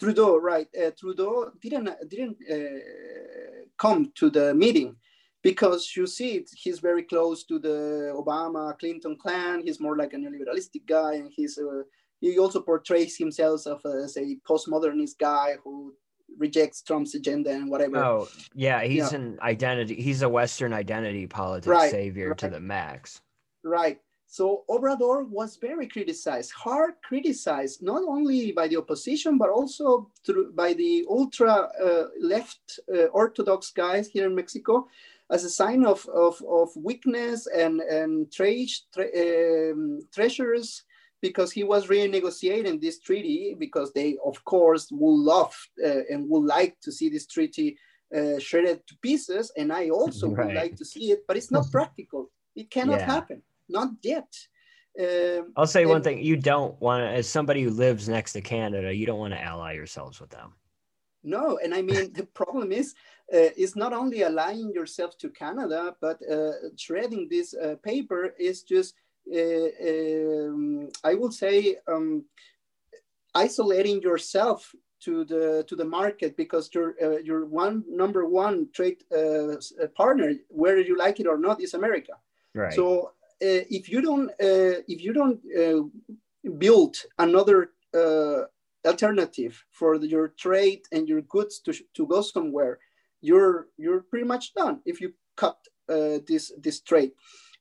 Trudeau, right? Uh, Trudeau didn't didn't uh, come to the meeting because you see he's very close to the Obama Clinton clan. He's more like a neoliberalistic guy, and he's uh, he also portrays himself as a postmodernist guy who rejects Trump's agenda and whatever. Oh, yeah, he's Yeah. an identity. He's a Western identity politics Right, savior to the max. Right. So Obrador was very criticized, hard criticized, not only by the opposition, but also through, by the ultra uh, left uh, Orthodox guys here in Mexico as a sign of, of, of weakness and, and tre- tre- um, treasures because he was renegotiating this treaty because they, of course, would love uh, and would like to see this treaty uh, shredded to pieces. And I also would like to see it, but it's not practical. It cannot Yeah. happen not yet. Um, I'll say one thing: you don't want to, as somebody who lives next to Canada, you don't want to ally yourselves with them. No, and I mean the problem is uh, is not only aligning yourself to Canada, but uh, shredding this uh, paper is just I would say um, isolating yourself to the to the market because your uh, your one number one trade uh, uh, partner, whether you like it or not, is America. Right. So uh, if you don't uh, if you don't uh, build another uh, alternative for the- your trade and your goods to, to go somewhere, you're you're pretty much done if you cut uh, this this trade.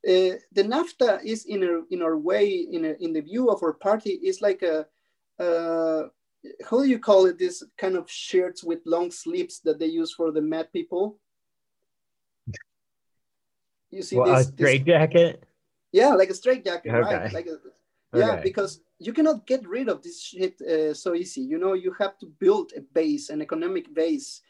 Uh, the NAFTA is in a in our way in a, in the view of our party is like a uh, how do you call it this kind of shirts with long sleeves that they use for the mad people. You see well, a this, this straight jacket. yeah, like a straight jacket, Okay. right? Like a, yeah, Okay. because you cannot get rid of this shit uh, so easy. You know, you have to build a base, an economic base.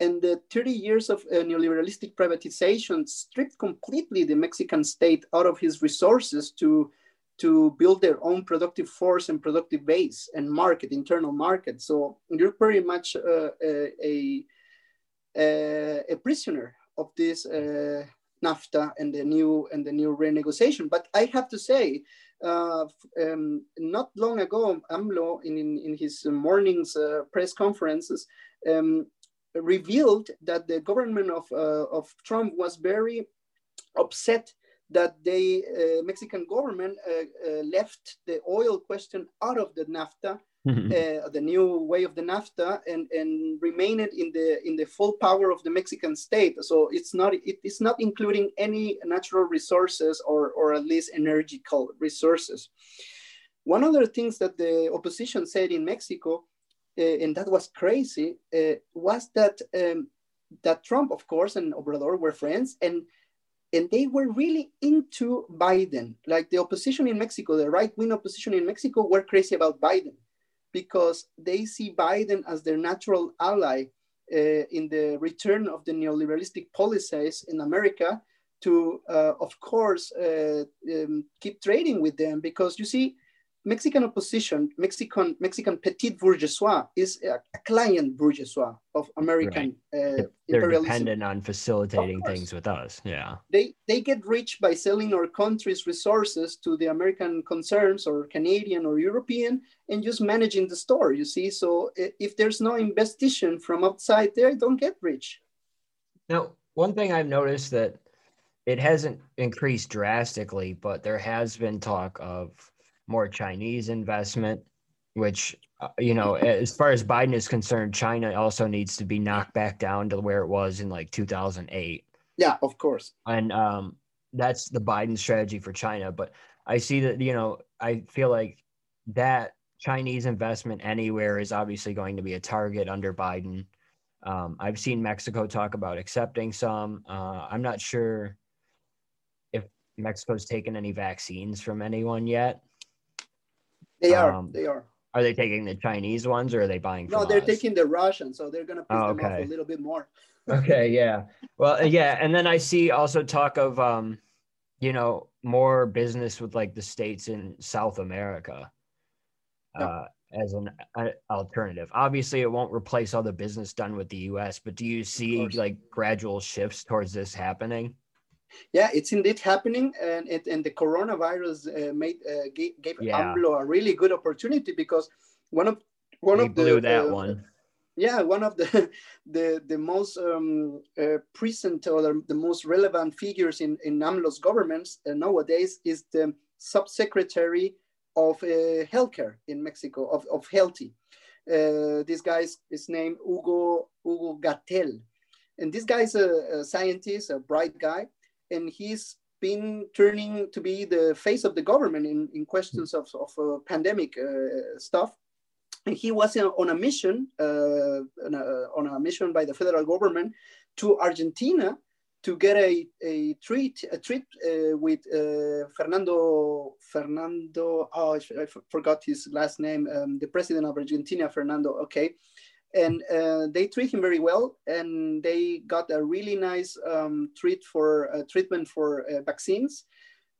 And the 30 years of uh, neoliberalistic privatization stripped completely the Mexican state out of his resources to, to build their own productive force and productive base and market, internal market. So you're pretty much uh, a, a, a, prisoner of this uh, NAFTA and the new and the new renegotiation. But I have to say, uh, um, not long ago, AMLO in, in, in his morning's uh, press conferences um, revealed that the government of, uh, of Trump was very upset that the uh, Mexican government uh, uh, left the oil question out of the NAFTA uh, the new way of the NAFTA and, and remain it in the in the full power of the Mexican state. So it's not it is not including any natural resources or or at least energetical resources. one of the things that the opposition said in Mexico, and that was crazy, uh, was that um, that Trump, of course, and Obrador were friends, and and they were really into Biden. Like the opposition in Mexico, the right wing opposition in Mexico, were crazy about Biden because they see Biden as their natural ally uh, in the return of the neoliberalistic policies in America to, uh, of course, uh, um, keep trading with them because you see, Mexican opposition, Mexican Mexican petit bourgeois is a, a client bourgeois of American right. uh, They're dependent on facilitating things with us. Yeah, they they get rich by selling our country's resources to the American concerns or Canadian or European, and just managing the store. You see, so if there's no investigation from outside, they don't get rich. Now, one thing I've noticed that it hasn't increased drastically, but there has been talk of more Chinese investment, which, uh, you know, as far as Biden is concerned, China also needs to be knocked back down to where it was in like 2008. Yeah, of course. And um, that's the Biden strategy for China. But I see that, you know, I feel like that Chinese investment anywhere is obviously going to be a target under Biden. Um, I've seen Mexico talk about accepting some. Uh, I'm not sure if Mexico's taken any vaccines from anyone yet. They are. Um, they are. Are they taking the Chinese ones or are they buying? No, they're us? taking the Russian, so they're gonna piss oh, okay. them off a little bit more. okay, yeah. Well, uh, yeah, and then I see also talk of um, you know, more business with like the states in South America. Uh, as an uh, alternative. Obviously, it won't replace all the business done with the U.S., but do you see like gradual shifts towards this happening? Yeah, it's indeed happening, and it, and the coronavirus uh, made uh, gave, gave yeah. AMLO a really good opportunity because one of one of blew the that uh, one. Yeah, one of the the the most um, uh, present or the, the, most relevant figures in in AMLO's governments uh, nowadays is the subsecretary of uh, healthcare in Mexico of of healthy. this guy's is named Hugo Hugo Gatell, and this guy is a, a scientist, a bright guy and he's been turning to be the face of the government in, in questions of, of uh, pandemic uh, stuff. And he was on a mission, uh, on, a, on, a, mission by the federal government to Argentina to get a, a treat a trip uh, with uh, Fernando Fernando. Oh, I forgot his last name. Um, the president of Argentina, Fernando. Okay, and uh, they treat him very well and they got a really nice um, treat for uh, treatment for uh, vaccines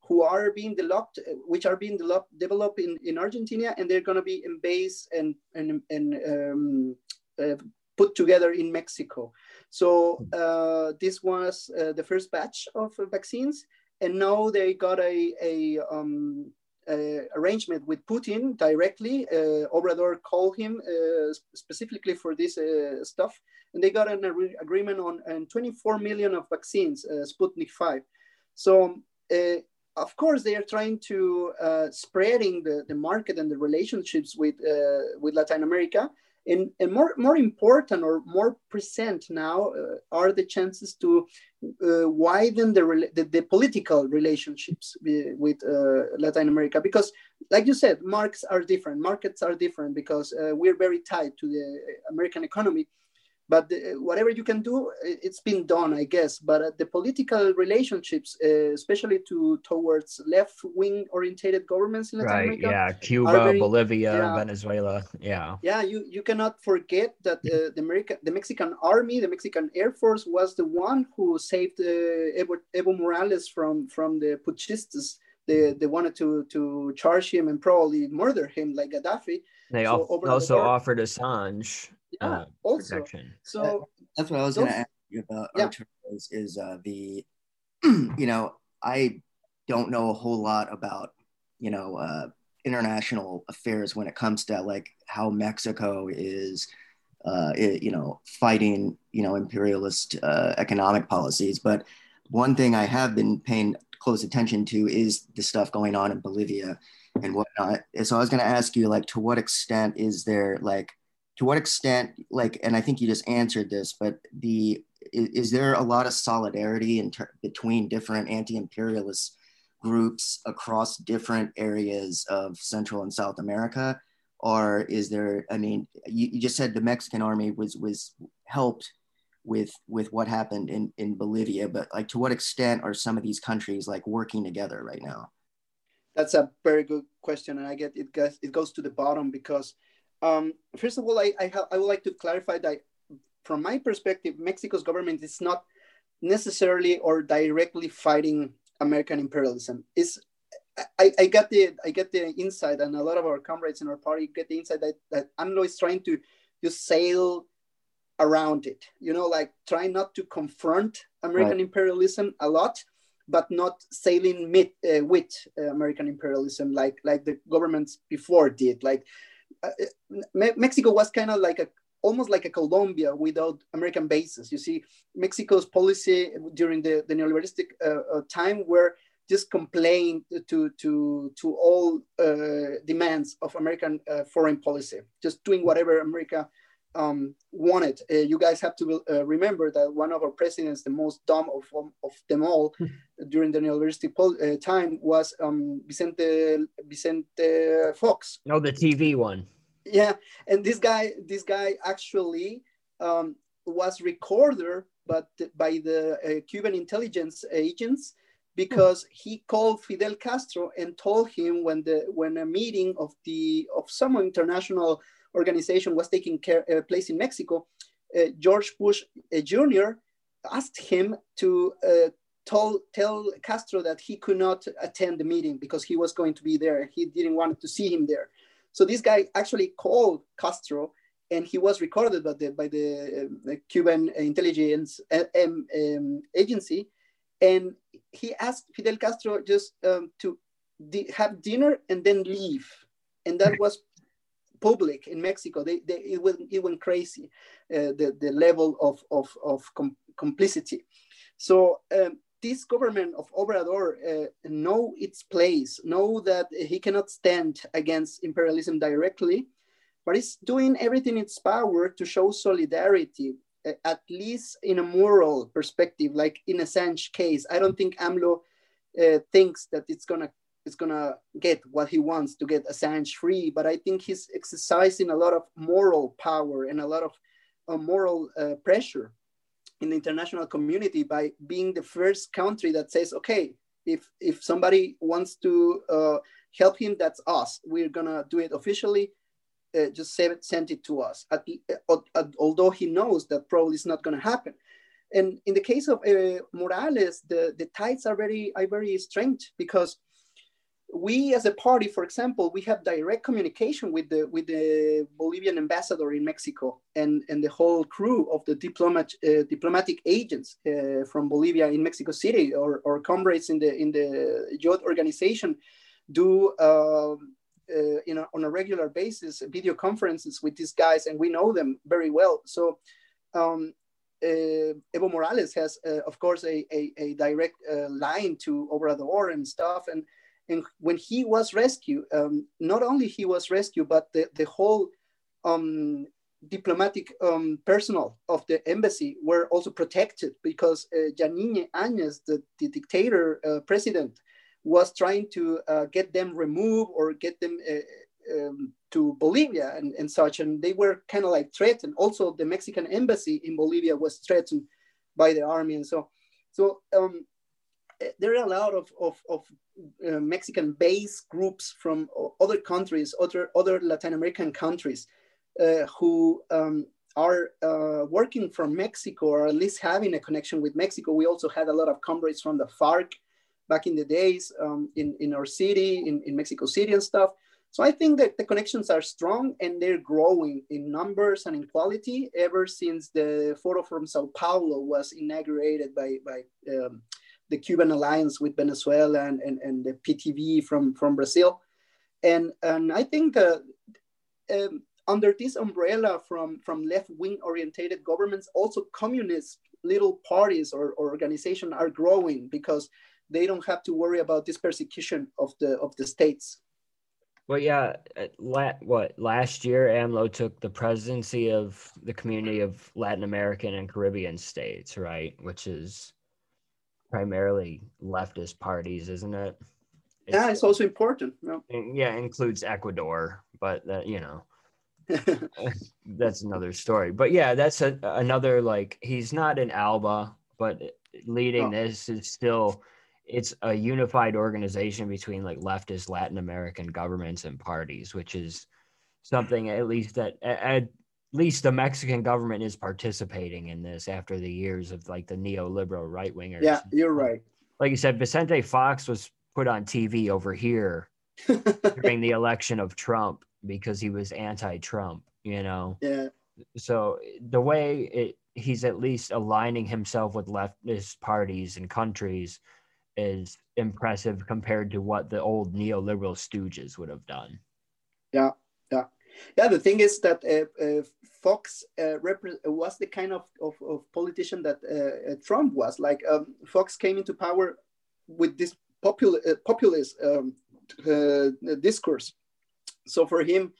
who are being developed which are being developed, in, in argentina and they're going to be embased and, and, and um, uh, put together in mexico. So uh, this was uh, the first batch of vaccines and now they got a, a um, uh, arrangement with Putin directly. Uh, Obrador called him uh, specifically for this stuff, and they got an agreement on, on 24 million of vaccines, Sputnik 5. So of course they are trying to uh, spreading the, the market and the relationships with uh, with Latin America and, and more, more important or more present now uh, are the chances to uh, widen the, the, the, political relationships with uh, Latin America. Because, like you said, markets are different. Markets are different because uh, we're very tied to the American economy but the, whatever you can do it's been done i guess. But uh, the political relationships uh, especially to towards left wing orientated governments in Latin right America yeah cuba very, bolivia yeah, venezuela yeah. Yeah you, you cannot forget that uh, the america the mexican army the mexican air force was the one who saved uh, evo, evo morales from from the puchistas. They, they wanted to to charge him and probably murder him like gaddafi. They so also the offered assange yeah, uh, also. Protection. So that's what I was going to ask you about. Yeah. Is, is uh, the you know I don't know a whole lot about you know uh, international affairs when it comes to like how Mexico is. Uh, it, you know, fighting, you know, imperialist uh, economic policies. But one thing I have been paying close attention to is the stuff going on in Bolivia and whatnot. And so I was going to ask you, like, to what extent is there like to what extent like and i think you just answered this but the is, is there a lot of solidarity in ter- between different anti-imperialist groups across different areas of Central and South America? Or is there, I mean, you, you just said the Mexican army was, was helped with, with what happened in, in Bolivia, but like to what extent are some of these countries like working together right now? That's a very good question. And I get it goes, it goes to the bottom because um, first of all, I, I, I would like to clarify that from my perspective, Mexico's government is not necessarily or directly fighting American imperialism. Is I, I get the I get the insight, and a lot of our comrades in our party get the insight that, that AMLO is trying to just sail around it. You know, like trying not to confront American right. imperialism a lot, but not sailing uh, with uh, American imperialism like like the governments before did. Like Mexico was kind of like a almost like a Colombia without American bases. You see, Mexico's policy during the, the neoliberalistic uh, uh, time were just complain to, to, to all uh, demands of American uh, foreign policy, just doing whatever America um, wanted. Uh, you guys have to uh, remember that one of our presidents, the most dumb of, of them all during the neoliberalistic pol- time was um, Vicente, Vicente Fox. No, the TV one yeah and this guy this guy actually um, was recorded but by the uh, cuban intelligence agents because he called fidel castro and told him when the when a meeting of the of some international organization was taking care, uh, place in mexico uh, george bush uh, jr asked him to uh, tell, tell castro that he could not attend the meeting because he was going to be there he didn't want to see him there so this guy actually called Castro and he was recorded by the, by the, the Cuban intelligence um, um, agency. And he asked Fidel Castro just um, to di- have dinner and then leave. And that was public in Mexico. They, they, it, went, it went crazy, uh, the, the level of, of, of com- complicity. So um, this government of Obrador uh, know its place, know that he cannot stand against imperialism directly, but it's doing everything in its power to show solidarity, uh, at least in a moral perspective, like in Assange case. I don't think AMLO uh, thinks that it's gonna it's gonna get what he wants to get Assange free, but I think he's exercising a lot of moral power and a lot of uh, moral uh, pressure in the international community by being the first country that says, okay, if if somebody wants to uh, help him, that's us. We're gonna do it officially. Uh, just it, send it to us. At, uh, although he knows that probably is not gonna happen. And in the case of uh, Morales, the, the tides are very are very strange because we as a party, for example, we have direct communication with the with the Bolivian ambassador in Mexico and, and the whole crew of the diplomat uh, diplomatic agents uh, from Bolivia in Mexico City or, or comrades in the in the youth organization do uh, uh, you know on a regular basis video conferences with these guys and we know them very well. So um, uh, Evo Morales has, uh, of course, a, a, a direct uh, line to Obrador and stuff. And and when he was rescued, um, not only he was rescued, but the, the whole um, diplomatic um, personnel of the embassy were also protected because uh, Jeanine Áñez, the, the dictator uh, president, was trying to uh, get them removed or get them uh, um, to Bolivia and, and such. And they were kind of like threatened. Also, the Mexican embassy in Bolivia was threatened by the army. And so, so um, there are a lot of, of, of uh, Mexican based groups from other countries, other, other Latin American countries, uh, who um, are uh, working from Mexico or at least having a connection with Mexico. We also had a lot of comrades from the FARC back in the days um, in, in our city, in, in Mexico City and stuff. So I think that the connections are strong and they're growing in numbers and in quality ever since the Foro from Sao Paulo was inaugurated by, by um, the Cuban alliance with Venezuela and, and, and the PTV from, from Brazil. And, and I think uh, um, under this umbrella from, from left-wing orientated governments, also communist little parties or, or organizations are growing because they don't have to worry about this persecution of the, of the states. Well, yeah, uh, la- what last year AMLO took the presidency of the community of Latin American and Caribbean states, right? Which is primarily leftist parties, isn't it? yeah, it's also important. No? yeah, includes Ecuador, but that you know that's another story. But yeah, that's a, another like he's not in Alba, but leading Oh. this is still it's a unified organization between like leftist Latin American governments and parties, which is something at least that at, at least the Mexican government is participating in this after the years of like the neoliberal right wingers. yeah, you're right. Like you said, Vicente Fox was put on TV over here during the election of Trump because he was anti-Trump, you know. yeah, So the way it he's at least aligning himself with leftist parties and countries is impressive compared to what the old neoliberal stooges would have done. Yeah. Yeah. Yeah, the thing is that uh, uh, Fox uh, was the kind of, of, of politician that uh, uh, Trump was. Like um, Fox came into power with this popul- uh, populist um, uh, discourse. So for him,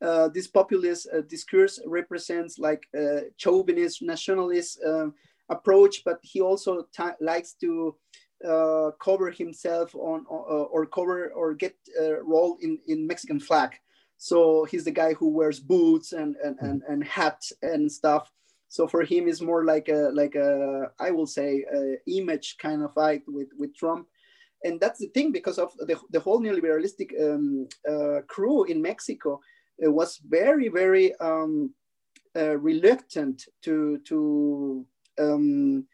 uh, this populist uh, discourse represents like a chauvinist, nationalist um, approach, but he also likes to uh, cover himself on uh, or cover or get a role in, in Mexican flag. So he's the guy who wears boots and and, and, and hat and stuff. So for him, it's more like a like a I will say image kind of fight with with Trump, and that's the thing because of the, the whole neoliberalistic um, uh, crew in Mexico it was very very um, uh, reluctant to to um,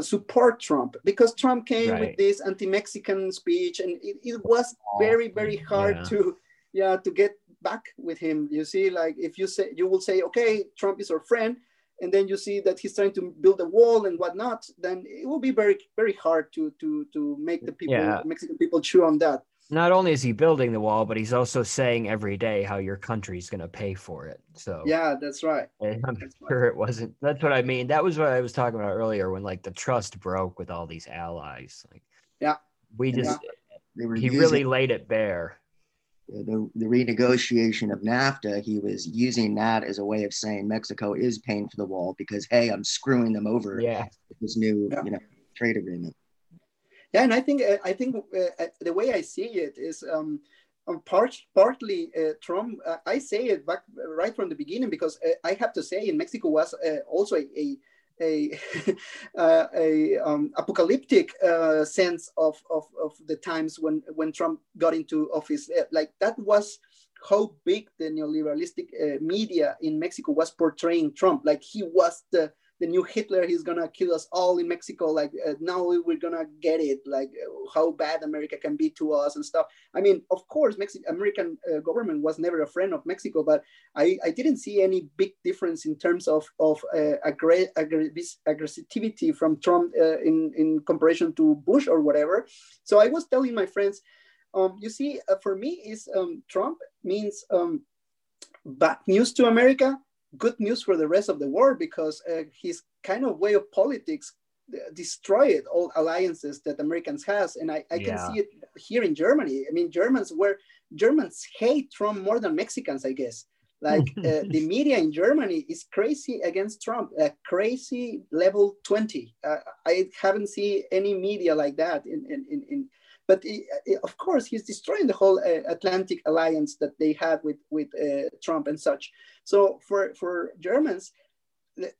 support Trump because Trump came with this anti-Mexican speech, and it, it was very very hard Yeah. to yeah to get back with him. You see, like if you say you will say, okay, Trump is our friend, and then you see that he's trying to build a wall and whatnot, then it will be very very hard to to to make the people Yeah. Mexican people chew on that. Not only is he building the wall, but he's also saying every day how your country's going to pay for it. So Yeah, that's right. And I'm That's right. sure it wasn't. That's what I mean. That was what I was talking about earlier when like the trust broke with all these allies. Like, Yeah. we just They were he really laid it bare. The, the renegotiation of NAFTA. He was using that as a way of saying Mexico is paying for the wall because hey, I'm screwing them over Yeah, with this new Yeah. you know trade agreement. Yeah, and I think uh, I think uh, uh, the way I see it is um, um, part, partly uh, Trump. Uh, I say it back right from the beginning because uh, I have to say in Mexico was uh, also a a a, uh, a um, apocalyptic uh, sense of, of of the times when when Trump got into office. Uh, like that was how big the neoliberalistic uh, media in Mexico was portraying Trump. Like he was the the new Hitler, he's gonna kill us all in Mexico. Like uh, now we're gonna get it, like uh, how bad America can be to us and stuff. I mean, of course, Mexican American uh, government was never a friend of Mexico, but I, I didn't see any big difference in terms of of uh, aggra- aggra- aggressivity from Trump uh, in in comparison to Bush or whatever. So I was telling my friends, um, you see, uh, for me, is um, Trump means um, bad news to America, good news for the rest of the world because uh, his kind of way of politics uh, destroyed all alliances that Americans has, and I, I can Yeah. see it here in Germany. I mean, Germans were Germans hate Trump more than Mexicans, I guess. Like uh, the media in Germany is crazy against Trump, uh, crazy level twenty. Uh, I haven't seen any media like that in in in. in but he- uh, of course, he's destroying the whole uh, Atlantic alliance that they had with with uh, Trump and such. So for for Germans,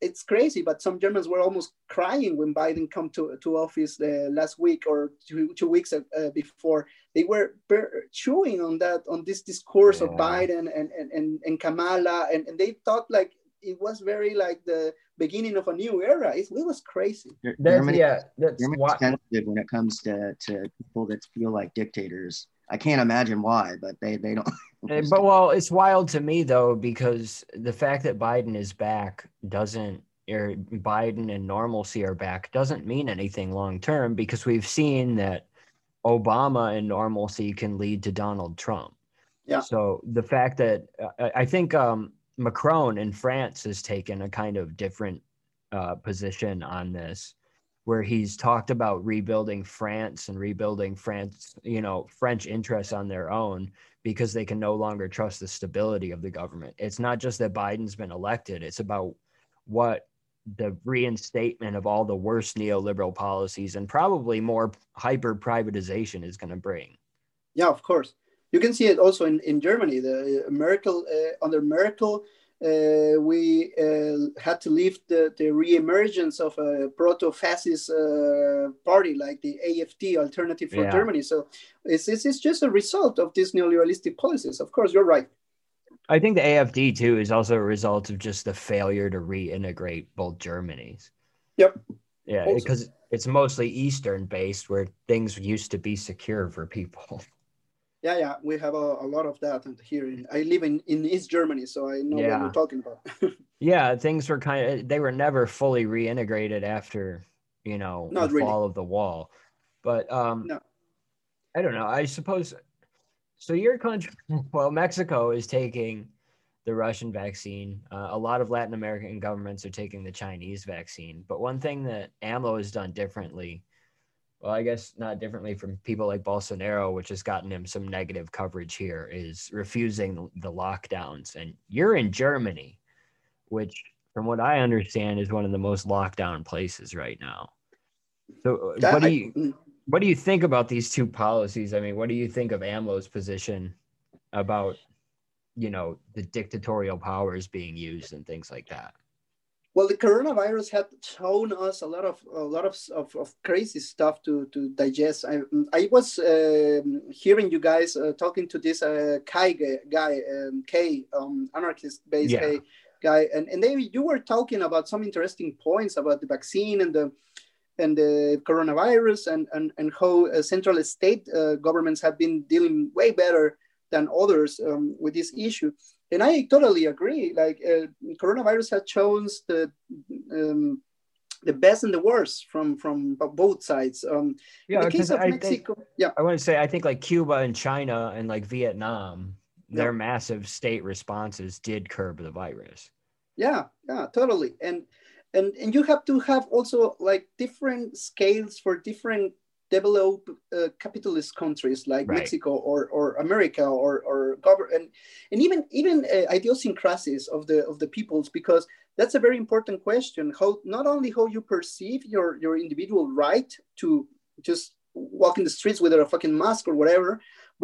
it's crazy. But some Germans were almost crying when Biden come to to office uh, last week or two, two weeks uh, before. They were per- chewing on that on this discourse of Biden and and and, and Kamala, and, and they thought like it was very like the beginning of a new era. It, it was crazy. That's Germany, yeah. That's Germany's why. sensitive when it comes to, to people that feel like dictators. I can't imagine why, but they they don't. Eh, But well, it's wild to me though because the fact that Biden is back doesn't, or Biden and normalcy are back doesn't mean anything long term because we've seen that Obama and normalcy can lead to Donald Trump. Yeah. So the fact that uh, I I think um, Macron in France has taken a kind of different uh, position on this, where he's talked about rebuilding France and rebuilding France, you know, French interests on their own because they can no longer trust the stability of the government. It's not just that Biden's been elected, it's about what the reinstatement of all the worst neoliberal policies and probably more hyper privatization is going to bring. Yeah, of course. You can see it also in, in Germany. The uh, Merkel uh, under Merkel, uh, we uh, had to leave the, the re-emergence of a proto-fascist uh, party like the AFD, Alternative for Yeah. Germany. So it's, it's, it's just a result of these neoliberalistic policies. Of course, you're right. I think the AFD too is also a result of just the failure to reintegrate both Germanys. Yep. Yeah, because it's mostly Eastern based where things used to be secure for people. Yeah, yeah, we have a, a lot of that and here. In, I live in, in East Germany, so I know Yeah. what you're talking about. Yeah, things were kind of they were never fully reintegrated after, you know, Not the really. fall of the wall. But um No. I don't know. I suppose so your country well, Mexico is taking the Russian vaccine. Uh, a lot of Latin American governments are taking the Chinese vaccine. But one thing that AMLO has done differently, well, I guess not differently from people like Bolsonaro, which has gotten him some negative coverage here, is refusing the, lockdowns. And you're in Germany, which, from what I understand, is one of the most locked down places right now. So, Yeah, what do you mm, what do you think about these two policies? I mean, what do you think of AMLO's position about, you know, the dictatorial powers being used and things like that? Well, the coronavirus had shown us a lot of a lot of, of, of crazy stuff to, to digest. I, I was um, hearing you guys uh, talking to this uh, Kai guy, um, K, um, anarchist based Yeah. Guy, and and they you were talking about some interesting points about the vaccine and the and the coronavirus and and and how uh, central state uh, governments have been dealing way better than others um, with this issue and I totally agree. Like uh, coronavirus has shown the um, the best and the worst from from both sides. Um, in the case of I Mexico, yeah, I want to say I think like Cuba and China and like Vietnam, Yeah. their massive state responses did curb the virus. yeah, yeah, totally. And and and you have to have also like different scales for different developed uh, capitalist countries like Right. Mexico or, or America or or government and even even uh, idiosyncrasies of the of the peoples because that's a very important question how not only how you perceive your your individual right to just walk in the streets without a fucking mask or whatever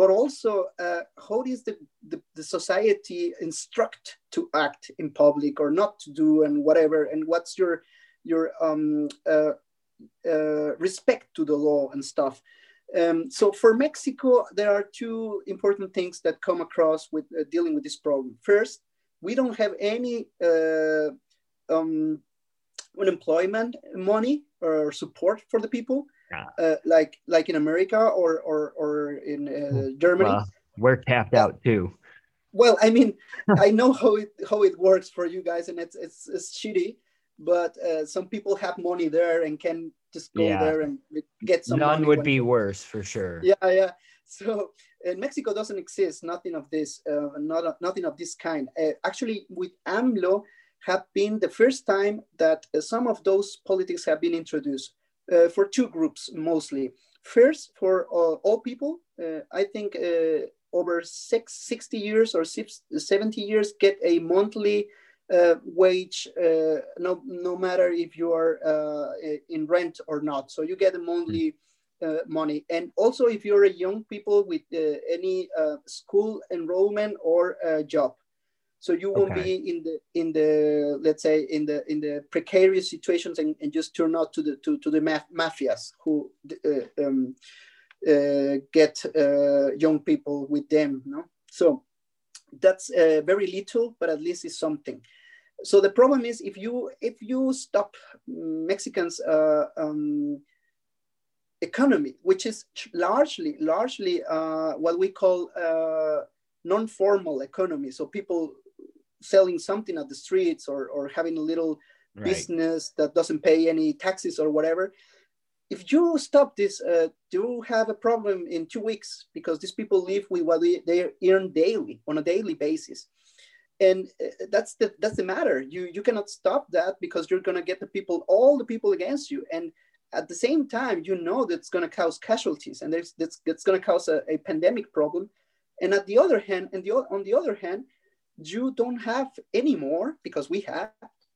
but also uh, how is the, the, the society instruct to act in public or not to do and whatever and what's your your um, uh, uh, respect to the law and stuff. Um, so for mexico there are two important things that come across with uh, dealing with this problem. First we don't have any uh, um, unemployment money or support for the people uh, like like in america or or, or in uh, germany. We're tapped out too. well i mean i know how it how it works for you guys and it's it's, it's shitty but uh, some people have money there and can just go Yeah. there and get some None would be worse for sure. yeah yeah so in mexico doesn't exist nothing of this uh, not nothing of this kind uh, actually with amlo have been the first time that uh, some of those politics have been introduced uh, for two groups mostly first for uh, all people uh, i think uh, over six, 60 years or six, 70 years get a monthly uh, wage uh, no, no matter if you are uh, in rent or not. So you get a monthly uh, money. And also if you're a young people with uh, any uh, school enrollment or job. So you won't Okay. be in the in the let's say in the in the precarious situations and, and just turn out to the to, to the maf- mafias who uh, um, uh, get uh, young people with them no? So that's uh, very little but at least it's something so the problem is if you if you stop mexicans uh, um, economy which is largely largely uh, what we call uh, non-formal economy. So people selling something at the streets or, or having a little Right. business that doesn't pay any taxes or whatever. If you stop this uh, you have a problem in two weeks because these people live with what they, they earn daily on a daily basis and uh, that's the that's the matter. You you cannot stop that because you're going to get the people all the people against you. And at the same time you know that's going to cause casualties and there's that's, that's going to cause a, a pandemic problem. And at the other hand and the, on the other hand you don't have anymore because we have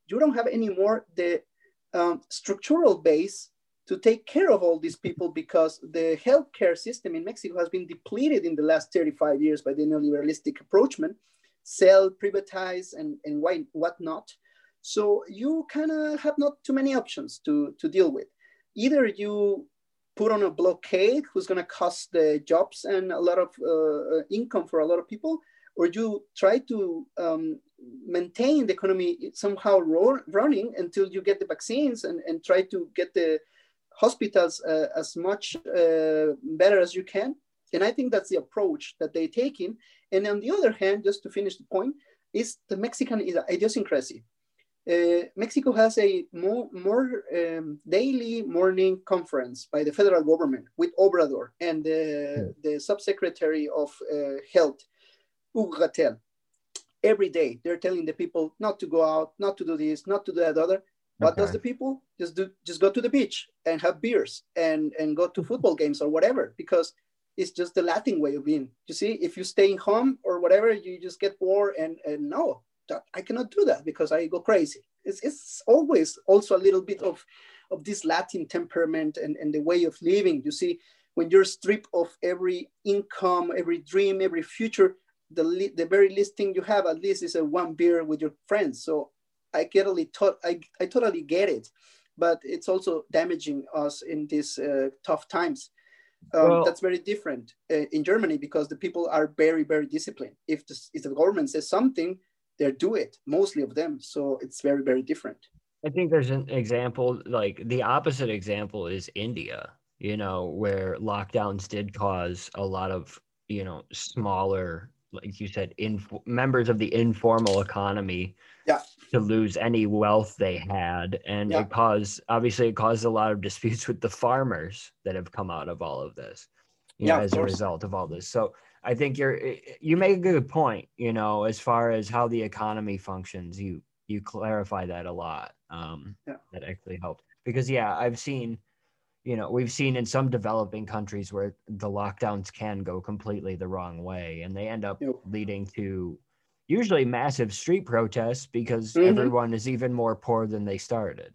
you don't have anymore the um, structural base to take care of all these people because the healthcare system in Mexico has been depleted in the last 35 years by the neoliberalistic approachment, sell, privatize, and, and why, what not. So you kind of have not too many options to, to deal with. Either you put on a blockade who's going to cost the jobs and a lot of uh, income for a lot of people, or you try to um, maintain the economy somehow ro- running until you get the vaccines and, and try to get the hospitals uh, as much uh, better as you can. And I think that's the approach that they're taking. And on the other hand, just to finish the point, is the Mexican idiosyncrasy. Uh, Mexico has a more, more um, daily morning conference by the federal government with Obrador and the, the subsecretary of uh, health, Hugo Gatell. Every day, they're telling the people not to go out, not to do this, not to do that other. What okay. does the people just do? Just go to the beach and have beers and and go to football games or whatever because it's just the Latin way of being. You see, if you stay in home or whatever, you just get bored and and no, that, I cannot do that because I go crazy. It's it's always also a little bit of of this Latin temperament and, and the way of living. You see, when you're stripped of every income, every dream, every future, the, the very least thing you have at least is a one beer with your friends. So I totally to- I, I totally get it, but it's also damaging us in these uh, tough times. Um, well, that's very different uh, in Germany because the people are very very disciplined. If the, if the government says something, they do it. Mostly of them, so it's very very different. I think there's an example like the opposite example is India. You know where lockdowns did cause a lot of you know smaller like you said, in members of the informal economy yeah. to lose any wealth they had, and yeah. it caused obviously it caused a lot of disputes with the farmers that have come out of all of this, yeah, know, as a result of all this. So I think you're you make a good point, you know, as far as how the economy functions. You you clarify that a lot. Um, yeah. that actually helped because yeah, I've seen you know we've seen in some developing countries where the lockdowns can go completely the wrong way and they end up yep. leading to usually massive street protests because mm-hmm. everyone is even more poor than they started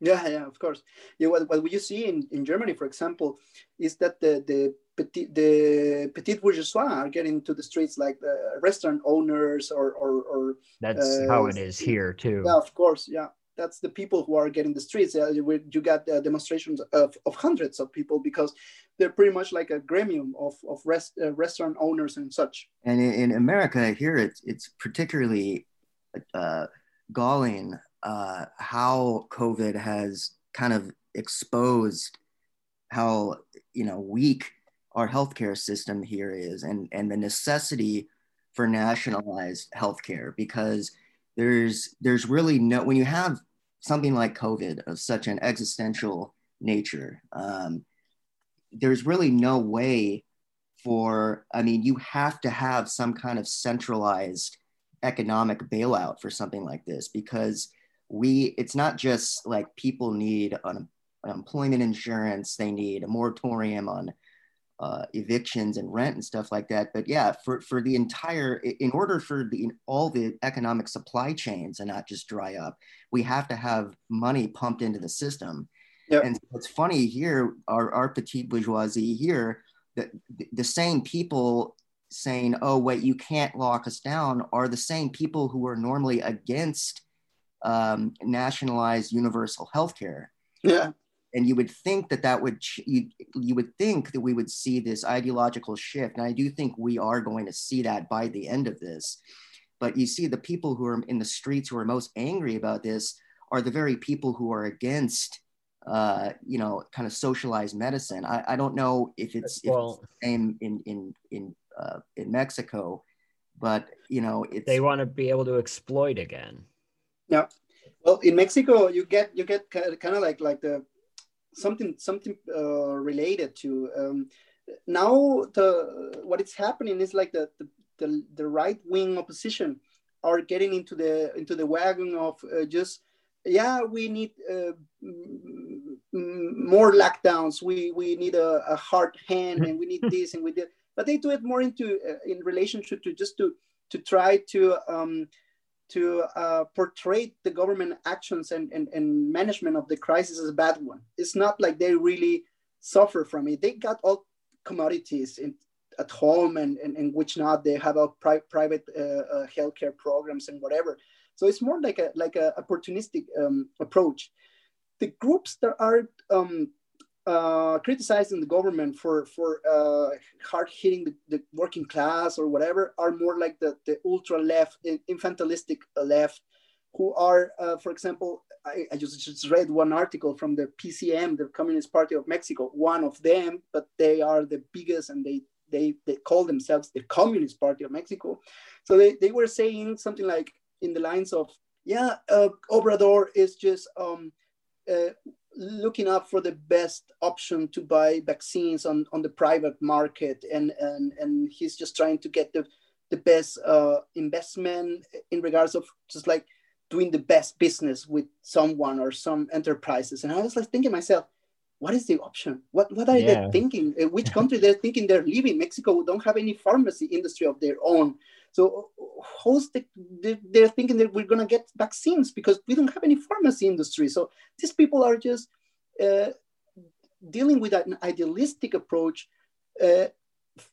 yeah yeah of course yeah what, what you see in, in germany for example is that the the petit, the petit bourgeois are getting to the streets like the restaurant owners or or, or that's uh, how it is here too yeah of course yeah that's the people who are getting the streets. Uh, you got uh, demonstrations of, of hundreds of people because they're pretty much like a gremium of, of rest, uh, restaurant owners and such. And in, America here, it's, it's particularly uh, galling uh, how COVID has kind of exposed how you know weak our healthcare system here is and, and the necessity for nationalized healthcare because there's there's really no when you have something like COVID of such an existential nature, um, there's really no way for I mean you have to have some kind of centralized economic bailout for something like this because we it's not just like people need an unemployment insurance they need a moratorium on uh, evictions and rent and stuff like that. But yeah, for, for the entire, in order for the all the economic supply chains and not just dry up, we have to have money pumped into the system. Yep. And what's funny here, our, our petite bourgeoisie here, the, the same people saying, oh, wait, you can't lock us down are the same people who are normally against um, nationalized universal health care. Yeah and you would think that that would you, you would think that we would see this ideological shift. And i do think we are going to see that by the end of this. But you see the people who are in the streets who are most angry about this are the very people who are against uh, you know kind of socialized medicine. I, I don't know if it's, well, if it's the same in in in uh, in mexico but you know it's they want to be able to exploit again. Yeah. Well in mexico you get you get kind of like like the something something uh, related to um, now the what is happening is like the the, the, the right wing opposition are getting into the into the wagon of uh, just yeah we need uh, more lockdowns. We we need a, a, hard hand and we need this and we did but they do it more into uh, in relationship to just to to try to um, to uh, portray the government actions and, and, and management of the crisis as a bad one. It's not like they really suffer from it. They got all commodities in, at home and, and, and which not they have a pri- private uh, uh, healthcare programs and whatever. So it's more like a like a opportunistic um, approach. The groups that are um, uh, criticizing the government for for uh, hard hitting the, the, working class or whatever are more like the, the ultra left, infantilistic left, who are, uh, for example, I, I just, just, read one article from the PCM, the Communist Party of Mexico, one of them, but they are the biggest and they they, they call themselves the Communist Party of Mexico. So they, they were saying something like in the lines of, yeah, uh, Obrador is just um, uh, looking up for the best option to buy vaccines on, on the private market and, and, and he's just trying to get the, the best uh, investment in regards of just like doing the best business with someone or some enterprises. And i was like thinking myself what is the option what, what are yeah. they thinking uh, which country they're thinking they're leaving mexico don't have any pharmacy industry of their own so who's the, they're thinking that we're going to get vaccines because we don't have any pharmacy industry. So these people are just uh, dealing with an idealistic approach uh,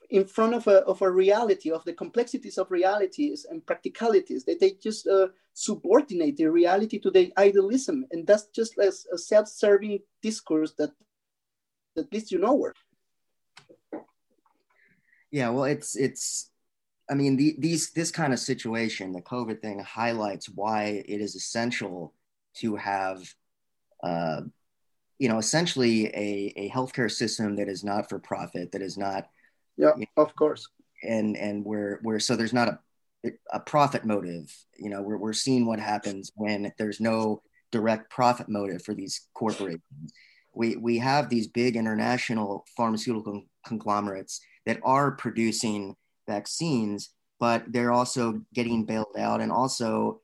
in front of a, of a reality, of the complexities of realities and practicalities. That they just uh, subordinate the reality to the idealism. And that's just a self-serving discourse that, that leads you nowhere. Yeah, well, it's it's I mean, the, these this kind of situation, the COVID thing, highlights why it is essential to have, uh, you know, essentially a, a healthcare system that is not for profit, that is not. Yeah, you know, of course. And and we're we're so there's not a a profit motive. You know, we're we're seeing what happens when there's no direct profit motive for these corporations. We we have these big international pharmaceutical conglomerates that are producing vaccines, but they're also getting bailed out. And also,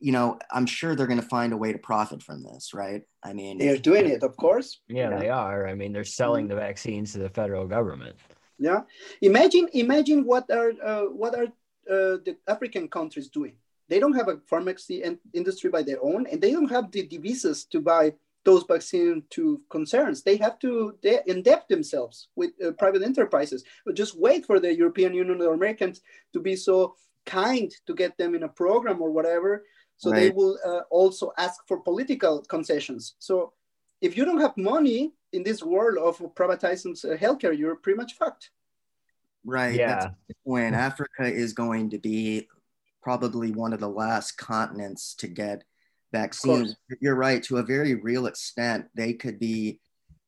you know, I'm sure they're going to find a way to profit from this, right? I mean, they're doing it, of course. Yeah, yeah. they are. I mean, they're selling mm-hmm. the vaccines to the federal government. Yeah, imagine, imagine what are uh, what are uh, the African countries doing? They don't have a pharmacy and industry by their own, and they don't have the devices to buy those vaccine to concerns. They have to they indebt themselves with uh, private enterprises. But just wait for the European Union or Americans to be so kind to get them in a program or whatever. So right. they will uh, also ask for political concessions. So if you don't have money in this world of privatizing uh, healthcare, you're pretty much fucked. Right. Yeah. when Africa is going to be probably one of the last continents to get vaccines, you're right, to a very real extent, they could be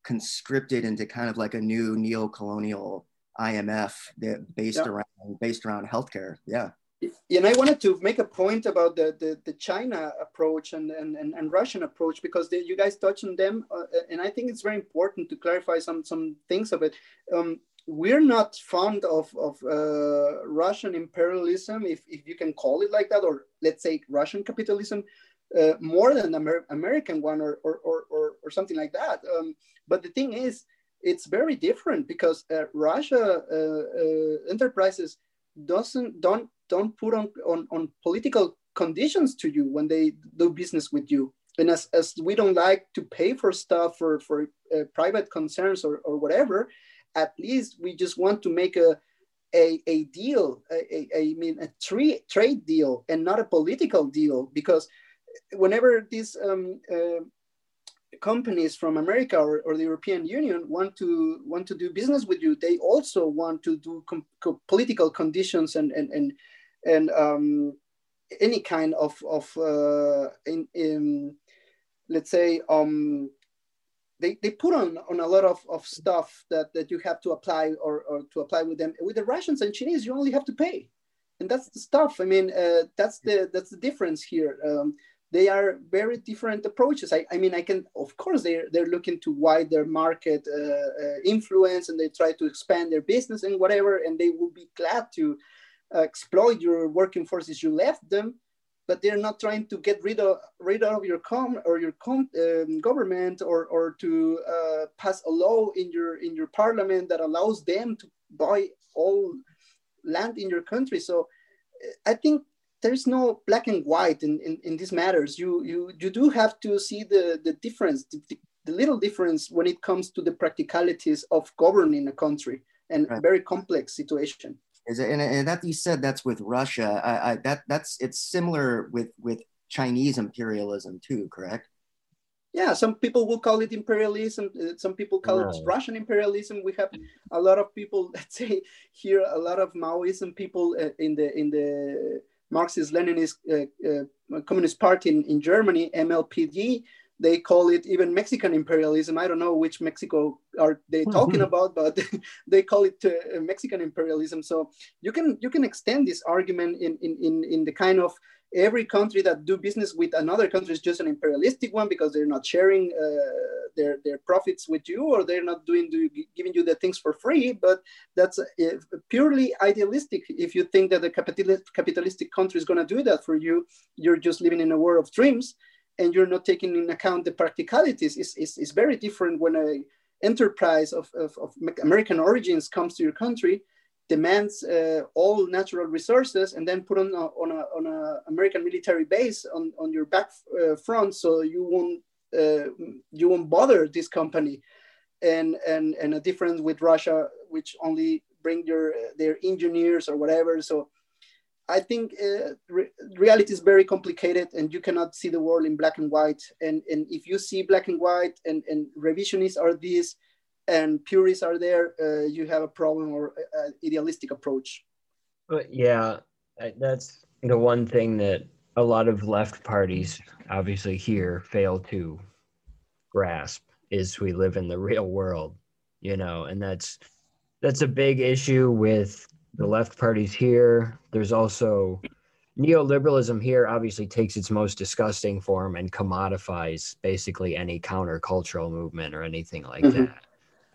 conscripted into kind of like a new neo-colonial IMF that based yeah. around based around healthcare. Yeah. And I wanted to make a point about the, the, the China approach and, and, and, and Russian approach because they, you guys touched on them. Uh, and I think it's very important to clarify some, some things of it. Um, we're not fond of, of uh, Russian imperialism, if, if you can call it like that, or let's say Russian capitalism, uh, more than Amer- American one or, or, or, or, or something like that. Um, but the thing is, it's very different because uh, Russia uh, uh, enterprises doesn't don't don't put on, on, on political conditions to you when they do business with you. And as, as we don't like to pay for stuff for, for uh, private concerns or, or whatever, at least we just want to make a, a, a deal, a, a, I mean, a trade, deal and not a political deal because whenever these um, uh, companies from America or, or, the European Union want to want to do business with you, they also want to do com- political conditions and and and and um, any kind of of uh, in, in let's say um, they, they put on, on a lot of, of stuff that, that you have to apply or, or to apply with them. With the Russians and Chinese, you only have to pay and that's the stuff. I mean, uh, that's the that's the difference here. Um, they are very different approaches. I, I mean, I can, of course, they're, they're looking to widen their market uh, uh, influence and they try to expand their business and whatever, and they will be glad to exploit your working forces you left them, but they're not trying to get rid of, rid of your com or your com, um, government or, or to uh, pass a law in your, in your parliament that allows them to buy all land in your country. So I think there's no black and white in, in, in these matters. You, you, you do have to see the, the difference, the, the little difference when it comes to the practicalities of governing a country and right. very complex situation. Is it, and, and that you said that's with Russia. I, I, that that's it's similar with with Chinese imperialism too, correct? Yeah, some people will call it imperialism. Uh, some people call it Russian imperialism. We have a lot of people, let's say, here a lot of Maoism people uh, in the in the Marxist-Leninist uh, uh, Communist Party in, in Germany, MLPD. They call it even Mexican imperialism. I don't know which Mexico are they talking about, but they call it uh, Mexican imperialism. So you can you can extend this argument in in in, in the kind of every country that do business with another country is just an imperialistic one because they're not sharing uh, their their profits with you or they're not doing do, giving you the things for free but that's uh, purely idealistic if you think that a capitalist, capitalistic country is going to do that for you you're just living in a world of dreams and you're not taking in account the practicalities it's, it's, very different when a enterprise of, of, of american origins comes to your country demands uh, all natural resources and then put on a, on a, on a American military base on, on your back uh, front so you won't uh, you won't bother this company. And and and a difference with Russia which only bring your their engineers or whatever so I think uh, re- reality is very complicated and you cannot see the world in black and white and and if you see black and white and and revisionists are these and purists are there, uh, you have a problem or an idealistic approach. But yeah, that's the one thing that a lot of left parties, obviously here, fail to grasp is we live in the real world, you know, and that's that's a big issue with the left parties here. There's also neoliberalism here obviously takes its most disgusting form and commodifies basically any countercultural movement or anything like mm-hmm. that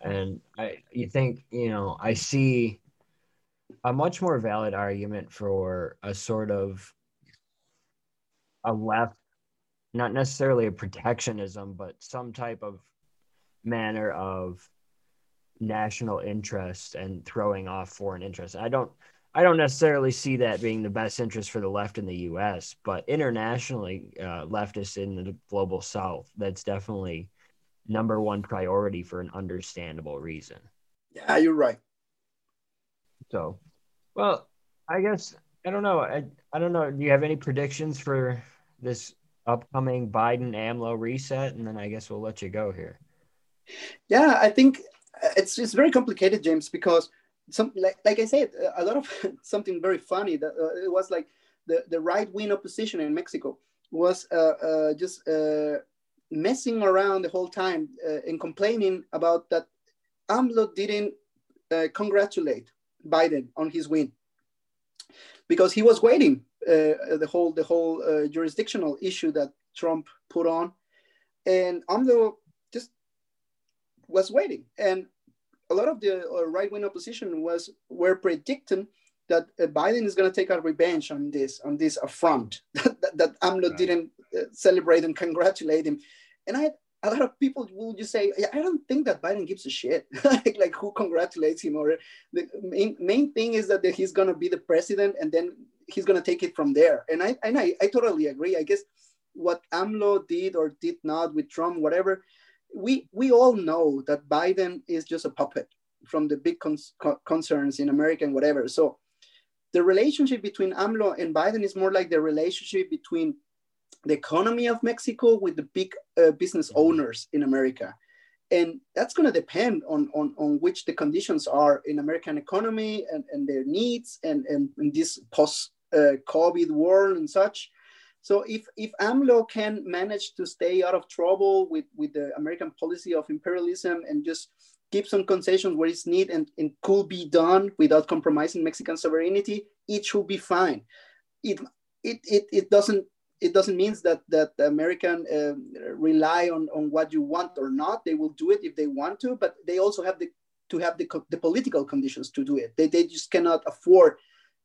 and I, you think, you know, I see a much more valid argument for a sort of a left, not necessarily a protectionism, but some type of manner of national interest and throwing off foreign interest. I don't I don't necessarily see that being the best interest for the left in the U.S., but internationally, uh, leftists in the global South, that's definitely number one priority for an understandable reason. Yeah, you're right. So, well, I guess I don't know. I, I don't know. Do you have any predictions for this upcoming Biden AMLO reset? And then I guess we'll let you go here. Yeah, I think it's it's very complicated, James, because some like, like I said, a lot of something very funny that uh, it was like the, the right wing opposition in Mexico was uh, uh, just uh, messing around the whole time uh, and complaining about that AMLO didn't congratulate Biden on his win. Because he was waiting uh, the whole the whole uh, jurisdictional issue that Trump put on, and AMLO was waiting, and a lot of the uh, right wing opposition was were predicting that uh, Biden is going to take a revenge on this on this affront that, that, that AMLO right. didn't celebrate and congratulate him and I a lot of people will just say, I don't think that Biden gives a shit. like, like who congratulates him or the main, main thing is that he's gonna be the president and then he's gonna take it from there. And I and I, I totally agree. I guess what AMLO did or did not with Trump, whatever, we we all know that Biden is just a puppet from the big cons- concerns in America and whatever. So the relationship between AMLO and Biden is more like the relationship between the economy of Mexico with the big uh, business mm-hmm. owners in America. And that's going to depend on, on, on which the conditions are in American economy and, and their needs and, and, and this post uh, COVID world and such. So if, if AMLO can manage to stay out of trouble with, with the American policy of imperialism and just keep some concessions where it's needed and, and could be done without compromising Mexican sovereignty, it should be fine. It, it, it, it doesn't it doesn't mean that that the American uh, rely on, on what you want or not. They will do it if they want to, but they also have the to have the, the political conditions to do it. They, they just cannot afford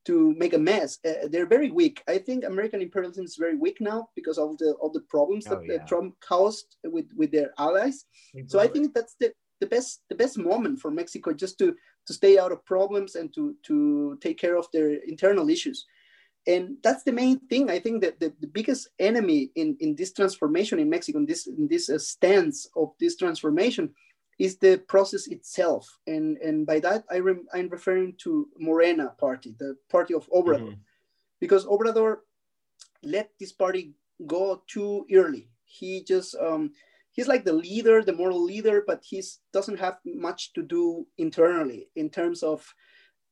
to make a mess. Uh, they're very weak. I think American imperialism is very weak now because of the of the problems oh, that yeah. Trump caused with with their allies. so I think that's the the best the best moment for Mexico just to to stay out of problems and to to take care of their internal issues and that's the main thing i think that the, the biggest enemy in, in this transformation in mexico in this in this uh, stance of this transformation is the process itself and and by that I rem, i'm referring to morena party the party of obrador mm-hmm. because obrador let this party go too early he just um, he's like the leader the moral leader but he doesn't have much to do internally in terms of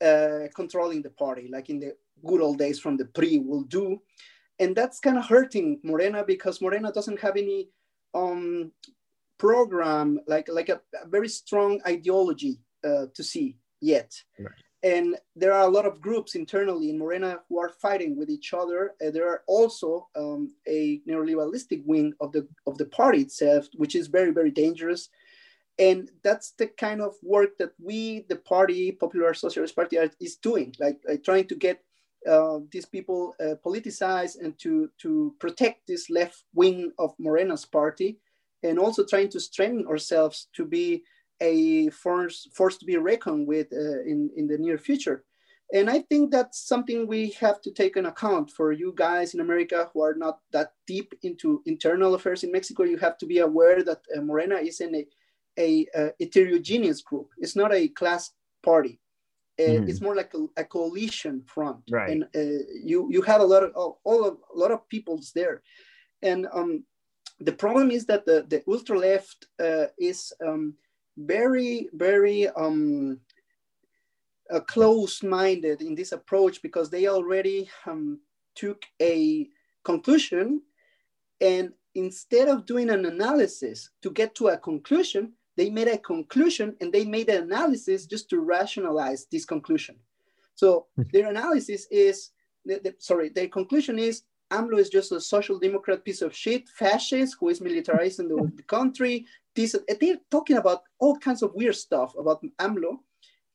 uh, controlling the party like in the good old days from the PRI will do. And that's kind of hurting Morena because Morena doesn't have any um, program, like, like a, a very strong ideology uh, to see yet. Right. And there are a lot of groups internally in Morena who are fighting with each other. Uh, there are also um, a neoliberalistic wing of the, of the party itself, which is very, very dangerous and that's the kind of work that we the party popular socialist party are, is doing like, like, trying to get uh, these people uh, politicize and to, to protect this left wing of Morena's party, and also trying to strengthen ourselves to be a force, force to be reckoned with uh, in, in the near future. And I think that's something we have to take an account for you guys in America who are not that deep into internal affairs in Mexico. You have to be aware that uh, Morena is in a, a, a heterogeneous group. It's not a class party mm. it's more like a, a, coalition front right and uh, you you have a lot of oh, all of, a lot of peoples there and um, the problem is that the, the ultra left uh, is um, very very um, uh, close-minded in this approach because they already um, took a conclusion and instead of doing an analysis to get to a conclusion they made a conclusion and they made an analysis just to rationalize this conclusion. So hmm. their analysis is, the, the, sorry, their conclusion is AMLO is just a social democrat piece of shit, fascist who is militarizing the, the country. This, they're talking about all kinds of weird stuff about AMLO,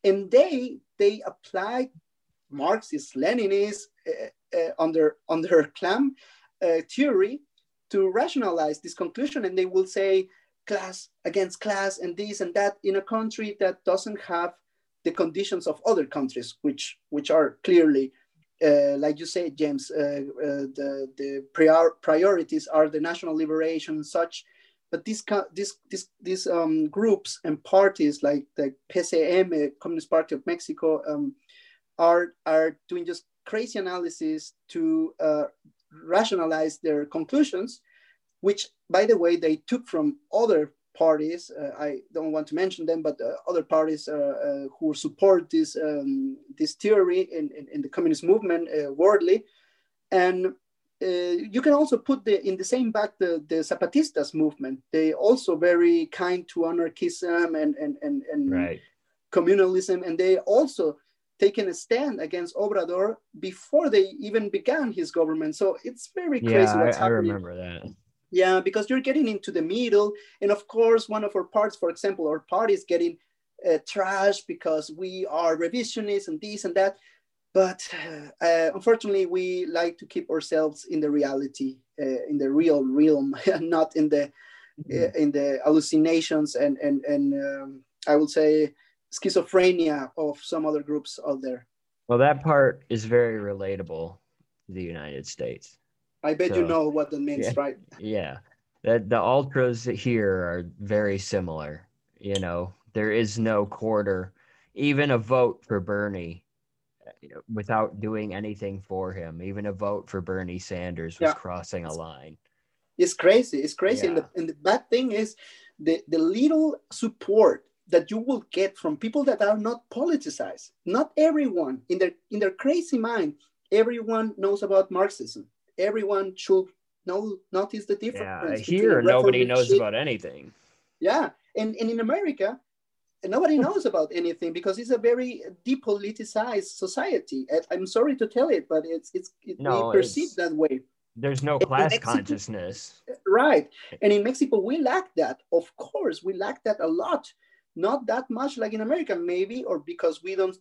and they they apply Marxist, Leninist uh, uh, under under clam uh, theory to rationalize this conclusion, and they will say class against class and this and that in a country that doesn't have the conditions of other countries, which which are clearly, uh, like you say, James, uh, uh, the the prior priorities are the national liberation, and such. But these these these these um, groups and parties like the PCM, Communist Party of Mexico, um, are are doing just crazy analysis to rationalize their conclusions which, by the way, they took from other parties. Uh, I don't want to mention them, but uh, other parties uh, who support this um, this theory in, in, in, the communist movement uh, worldly, and uh, you can also put the in the same back the, the Zapatistas movement. They also very kind to anarchism and and and, and right. communalism, and they also taken a stand against Obrador before they even began his government. So it's very crazy. Yeah, I, I remember that. Yeah, because you're getting into the middle. And of course, one of our parts, for example, our party is getting uh, trashed because we are revisionists and this and that. But uh, unfortunately, we like to keep ourselves in the reality, uh, in the real realm, not in the mm-hmm. in the hallucinations and and and um, I would say schizophrenia of some other groups out there. Well, that part is very relatable to the United States. I bet so, you know what that means, yeah, right? Yeah. The, the ultras here are very similar. You know, there is no quarter, even a vote for Bernie without doing anything for him. Even a vote for Bernie Sanders was yeah. crossing a line. It's crazy. It's crazy. Yeah. And, the, and the bad thing is the, the little support that you will get from people that are not politicized. Not everyone in their in their crazy mind, everyone knows about Marxism everyone should know notice the difference. Yeah, here nobody knows shit. about anything. Yeah, and, and in America, nobody knows about anything because it's a very depoliticized society. I'm sorry to tell it, but it's it's it, no, we perceive that way. There's no class Mexico, consciousness. Right. And in Mexico, we lack that. Of course, we lack that a lot. Not that much like in America, maybe, or because we don't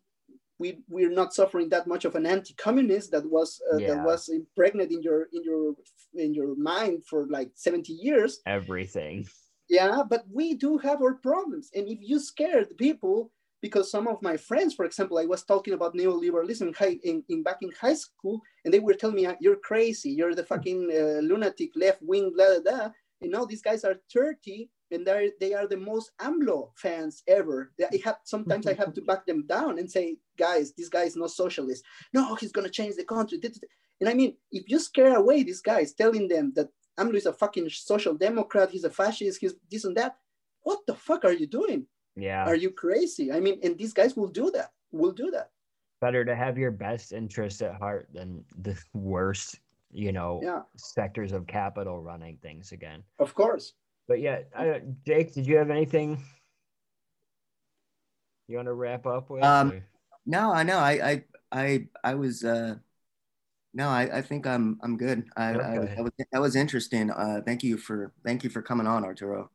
we we're not suffering that much of an anti-communist that was uh, yeah. that was impregnated in your in your in your mind for like 70 years everything yeah but we do have our problems and if you scare the people because some of my friends, for example, I was talking about neoliberalism in, high, in, in back in high school, and they were telling me, "You're crazy. You're the fucking uh, lunatic left wing." Blah blah blah. And now these guys are 30, and they they are the most AMLO fans ever. I have sometimes I have to back them down and say, "Guys, this guy is not socialist. No, he's gonna change the country." And I mean, if you scare away these guys, telling them that AMLO is a fucking social democrat, he's a fascist, he's this and that, what the fuck are you doing? Yeah. Are you crazy? I mean, and these guys will do that. Will do that. Better to have your best interests at heart than the worst, you know, Yeah, sectors of capital running things again. of course. But yeah, I, Jake, did you have anything you want to wrap up with? Um, No, I know. I I I I was uh no, I, I think I'm I'm good. I, I Okay. that was that was interesting. Uh thank you for thank you for coming on, Arturo.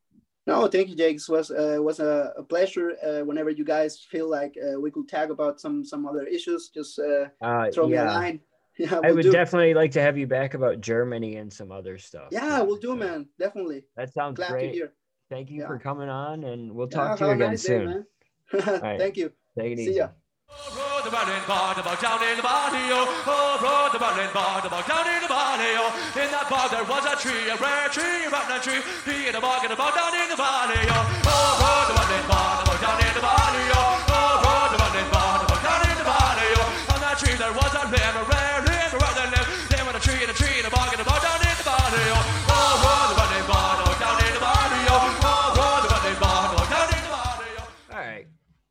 No, thank you, Jake. It was uh, was a, a pleasure. Uh, whenever you guys feel like uh, we could tag about some some other issues, just uh, Uh, throw me a line. Yeah, I we'll would do. definitely like to have you back about Germany and some other stuff. yeah, too. we'll do, So man. Definitely. That sounds Glad to great. hear. Thank you Yeah. for coming on, and we'll Yeah, talk to you again nice soon. man. right. Thank you. Take it See easy. ya. Oh, the running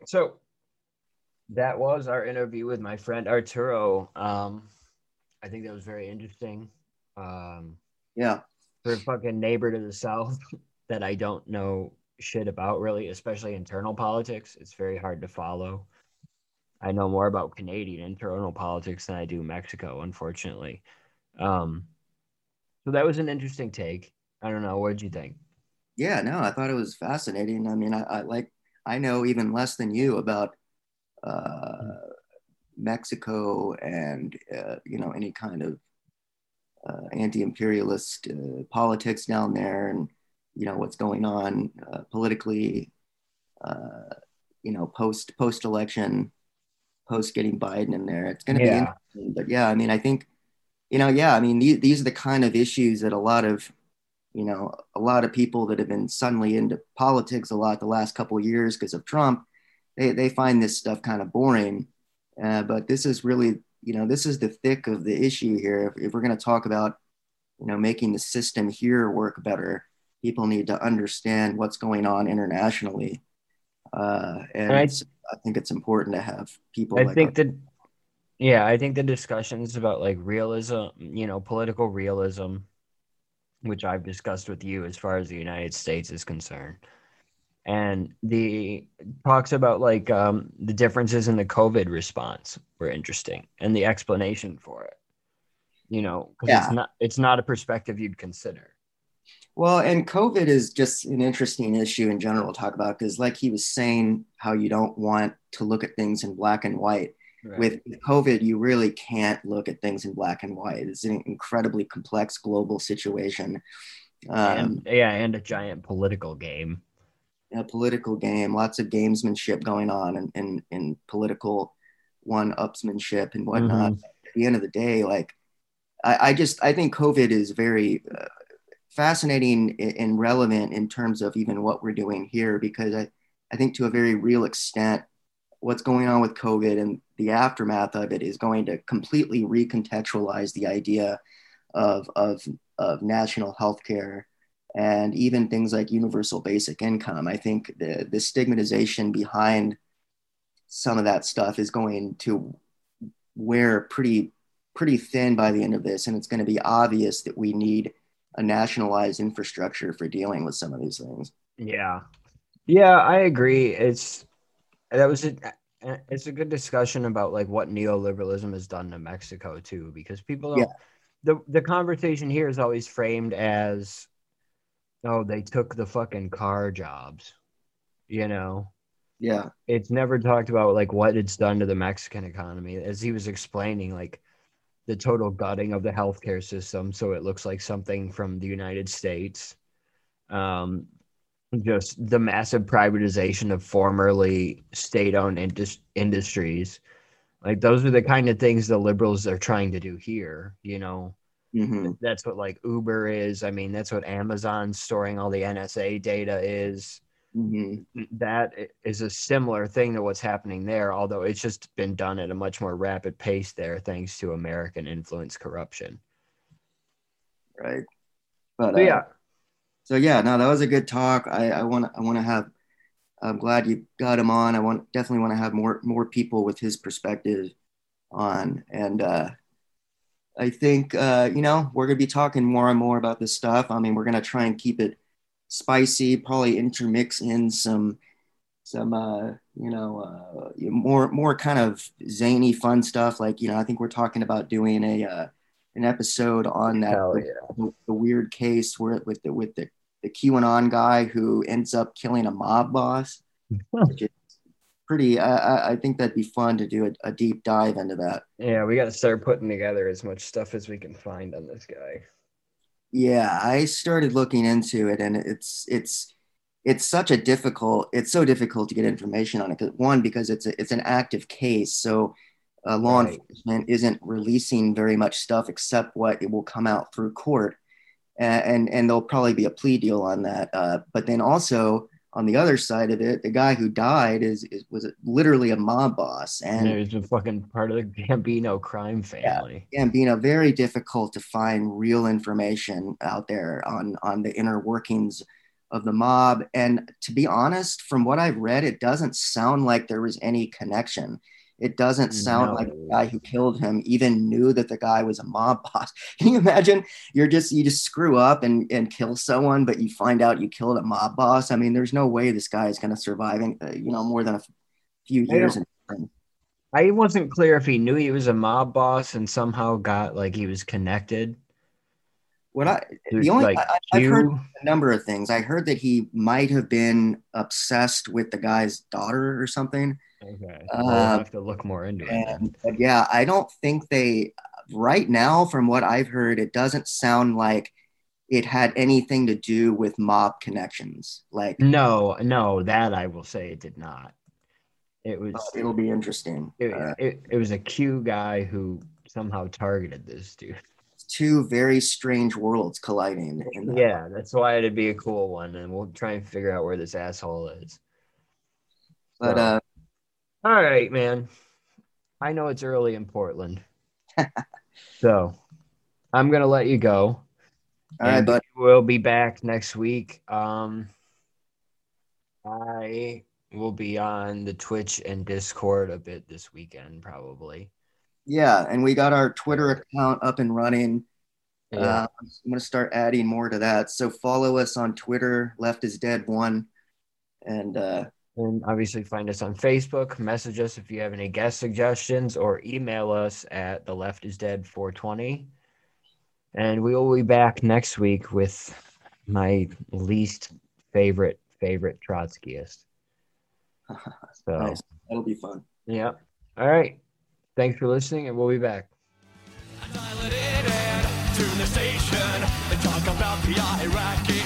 So that was our interview with my friend Arturo. Um, I think that was very interesting. Um, Yeah. for a fucking neighbor to the south that I don't know shit about really, especially internal politics. It's very hard to follow. I know more about Canadian internal politics than I do Mexico, unfortunately. Um, so that was an interesting take. I don't know. What did you think? Yeah, no, I thought it was fascinating. I mean, I, I like I know even less than you about uh, Mexico and uh, you know any kind of uh, anti-imperialist uh, politics down there, and you know what's going on uh, politically. Uh, you know, post post election, post getting Biden in there, it's going to be Yeah. interesting. But yeah, I mean, I think you know, yeah, I mean, these, these are the kind of issues that a lot of you know, a lot of people that have been suddenly into politics a lot the last couple of years because of Trump, they, they find this stuff kind of boring. Uh, but this is really, you know, this is the thick of the issue here. If, if we're going to talk about, you know, making the system here work better, people need to understand what's going on internationally. Uh, and And I- I, think it's important to have people. I like think that, yeah, I think the discussions about like realism, you know, political realism, which I've discussed with you as far as the United States is concerned, and the talks about like um, the differences in the COVID response were interesting, and the explanation for it. You know, because Yeah. it's not it's not a perspective you'd consider. Well, and COVID is just an interesting issue in general to talk about because, like he was saying, how you don't want to look at things in black and white. Right. With COVID, you really can't look at things in black and white. It's an incredibly complex global situation. Um, and, yeah, and a giant political game. a political game, lots of gamesmanship going on and, and, and political one-upsmanship and whatnot. Mhm. At the end of the day, like I, I just I think COVID is very uh, fascinating and relevant in terms of even what we're doing here because I, I think to a very real extent what's going on with COVID and the aftermath of it is going to completely recontextualize the idea of, of, of national health care and even things like universal basic income. I think the, the stigmatization behind some of that stuff is going to wear pretty pretty thin by the end of this, and it's going to be obvious that we need a nationalized infrastructure for dealing with some of these things. Yeah. Yeah, I agree. It's that was a it's a good discussion about like what neoliberalism has done to Mexico too, because people don't Yeah. the the conversation here is always framed as oh, they took the fucking car jobs. You know? Yeah, It's never talked about like what it's done to the Mexican economy. As he was explaining, like the total gutting of the healthcare system so it looks like something from the United States. Um, just the massive privatization of formerly state-owned indus- industries. Like those are the kind of things the liberals are trying to do here. You know, hmm that's what like Uber is. I mean, that's what Amazon storing all the NSA data is. hmm That is a similar thing to what's happening there, although it's just been done at a much more rapid pace there, thanks to American influence corruption. Right. But So, uh, yeah, so yeah, no, that was a good talk. I, I want I want to have. I'm glad you got him on. I want definitely want to have more more people with his perspective on, and uh, I think uh, you know we're gonna be talking more and more about this stuff. I mean, we're gonna try and keep it spicy, probably intermix in some some uh, you know uh, more more kind of zany fun stuff. Like you know, I think we're talking about doing a uh, an episode on that Hell the, the weird case where with the with the the QAnon guy who ends up killing a mob boss. which is pretty. I, I I think that'd be fun to do a, a deep dive into that. yeah, we got to start putting together as much stuff as we can find on this guy. Yeah, I started looking into it, and it's it's it's such a difficult. It's so difficult to get information on it. 'cause- One, because it's a, it's an active case, so uh, law Right. enforcement isn't releasing very much stuff except what it will come out through court, and and, and there'll probably be a plea deal on that. Uh, but then also on the other side of it, the guy who died is, is was literally a mob boss, and And he's a fucking part of the Gambino crime family. Gambino, very difficult to find real information out there on on the inner workings of the mob. And to be honest, from what I've read, it doesn't sound like there was any connection. It doesn't sound like the guy who killed him even knew that the guy was a mob boss. Can you imagine? You're just you just screw up and and kill someone, but you find out you killed a mob boss. I mean, there's no way this guy is going to survive, in, uh, you know, more than a few years. don't- in prison. I wasn't clear if he knew he was a mob boss and somehow got like he was connected. What I There's, the only like I, I've heard a number of things. I heard that he might have been obsessed with the guy's daughter or something. Okay, Uh, we'll have to look more into it. And but yeah, I don't think they right now, from what I've heard, it doesn't sound like it had anything to do with mob connections. Like No, no, that I will say it did not. It was but it'll be interesting. it, Uh, it, it was a Q guy who somehow targeted this dude. two very strange worlds colliding. In the, Yeah, that's why it'd be a cool one, and we'll try and figure out where this asshole is. But So- uh, All right, man. I know it's early in Portland. so I'm gonna let you go. all right, but we'll be back next week. Um I will be on the Twitch and Discord a bit this weekend, probably. yeah, and we got our Twitter account up and running. Yeah. Uh, I'm gonna start adding more to that. So follow us on Twitter, Left is Dead One, and uh, and obviously find us on Facebook. Message us if you have any guest suggestions or email us at the left is dead 420. And we will be back next week with my least favorite favorite Trotskyist. So nice. that'll be fun. yeah. All right. Thanks for listening and we'll be back. Dial it in to the station and talk about the Iraqi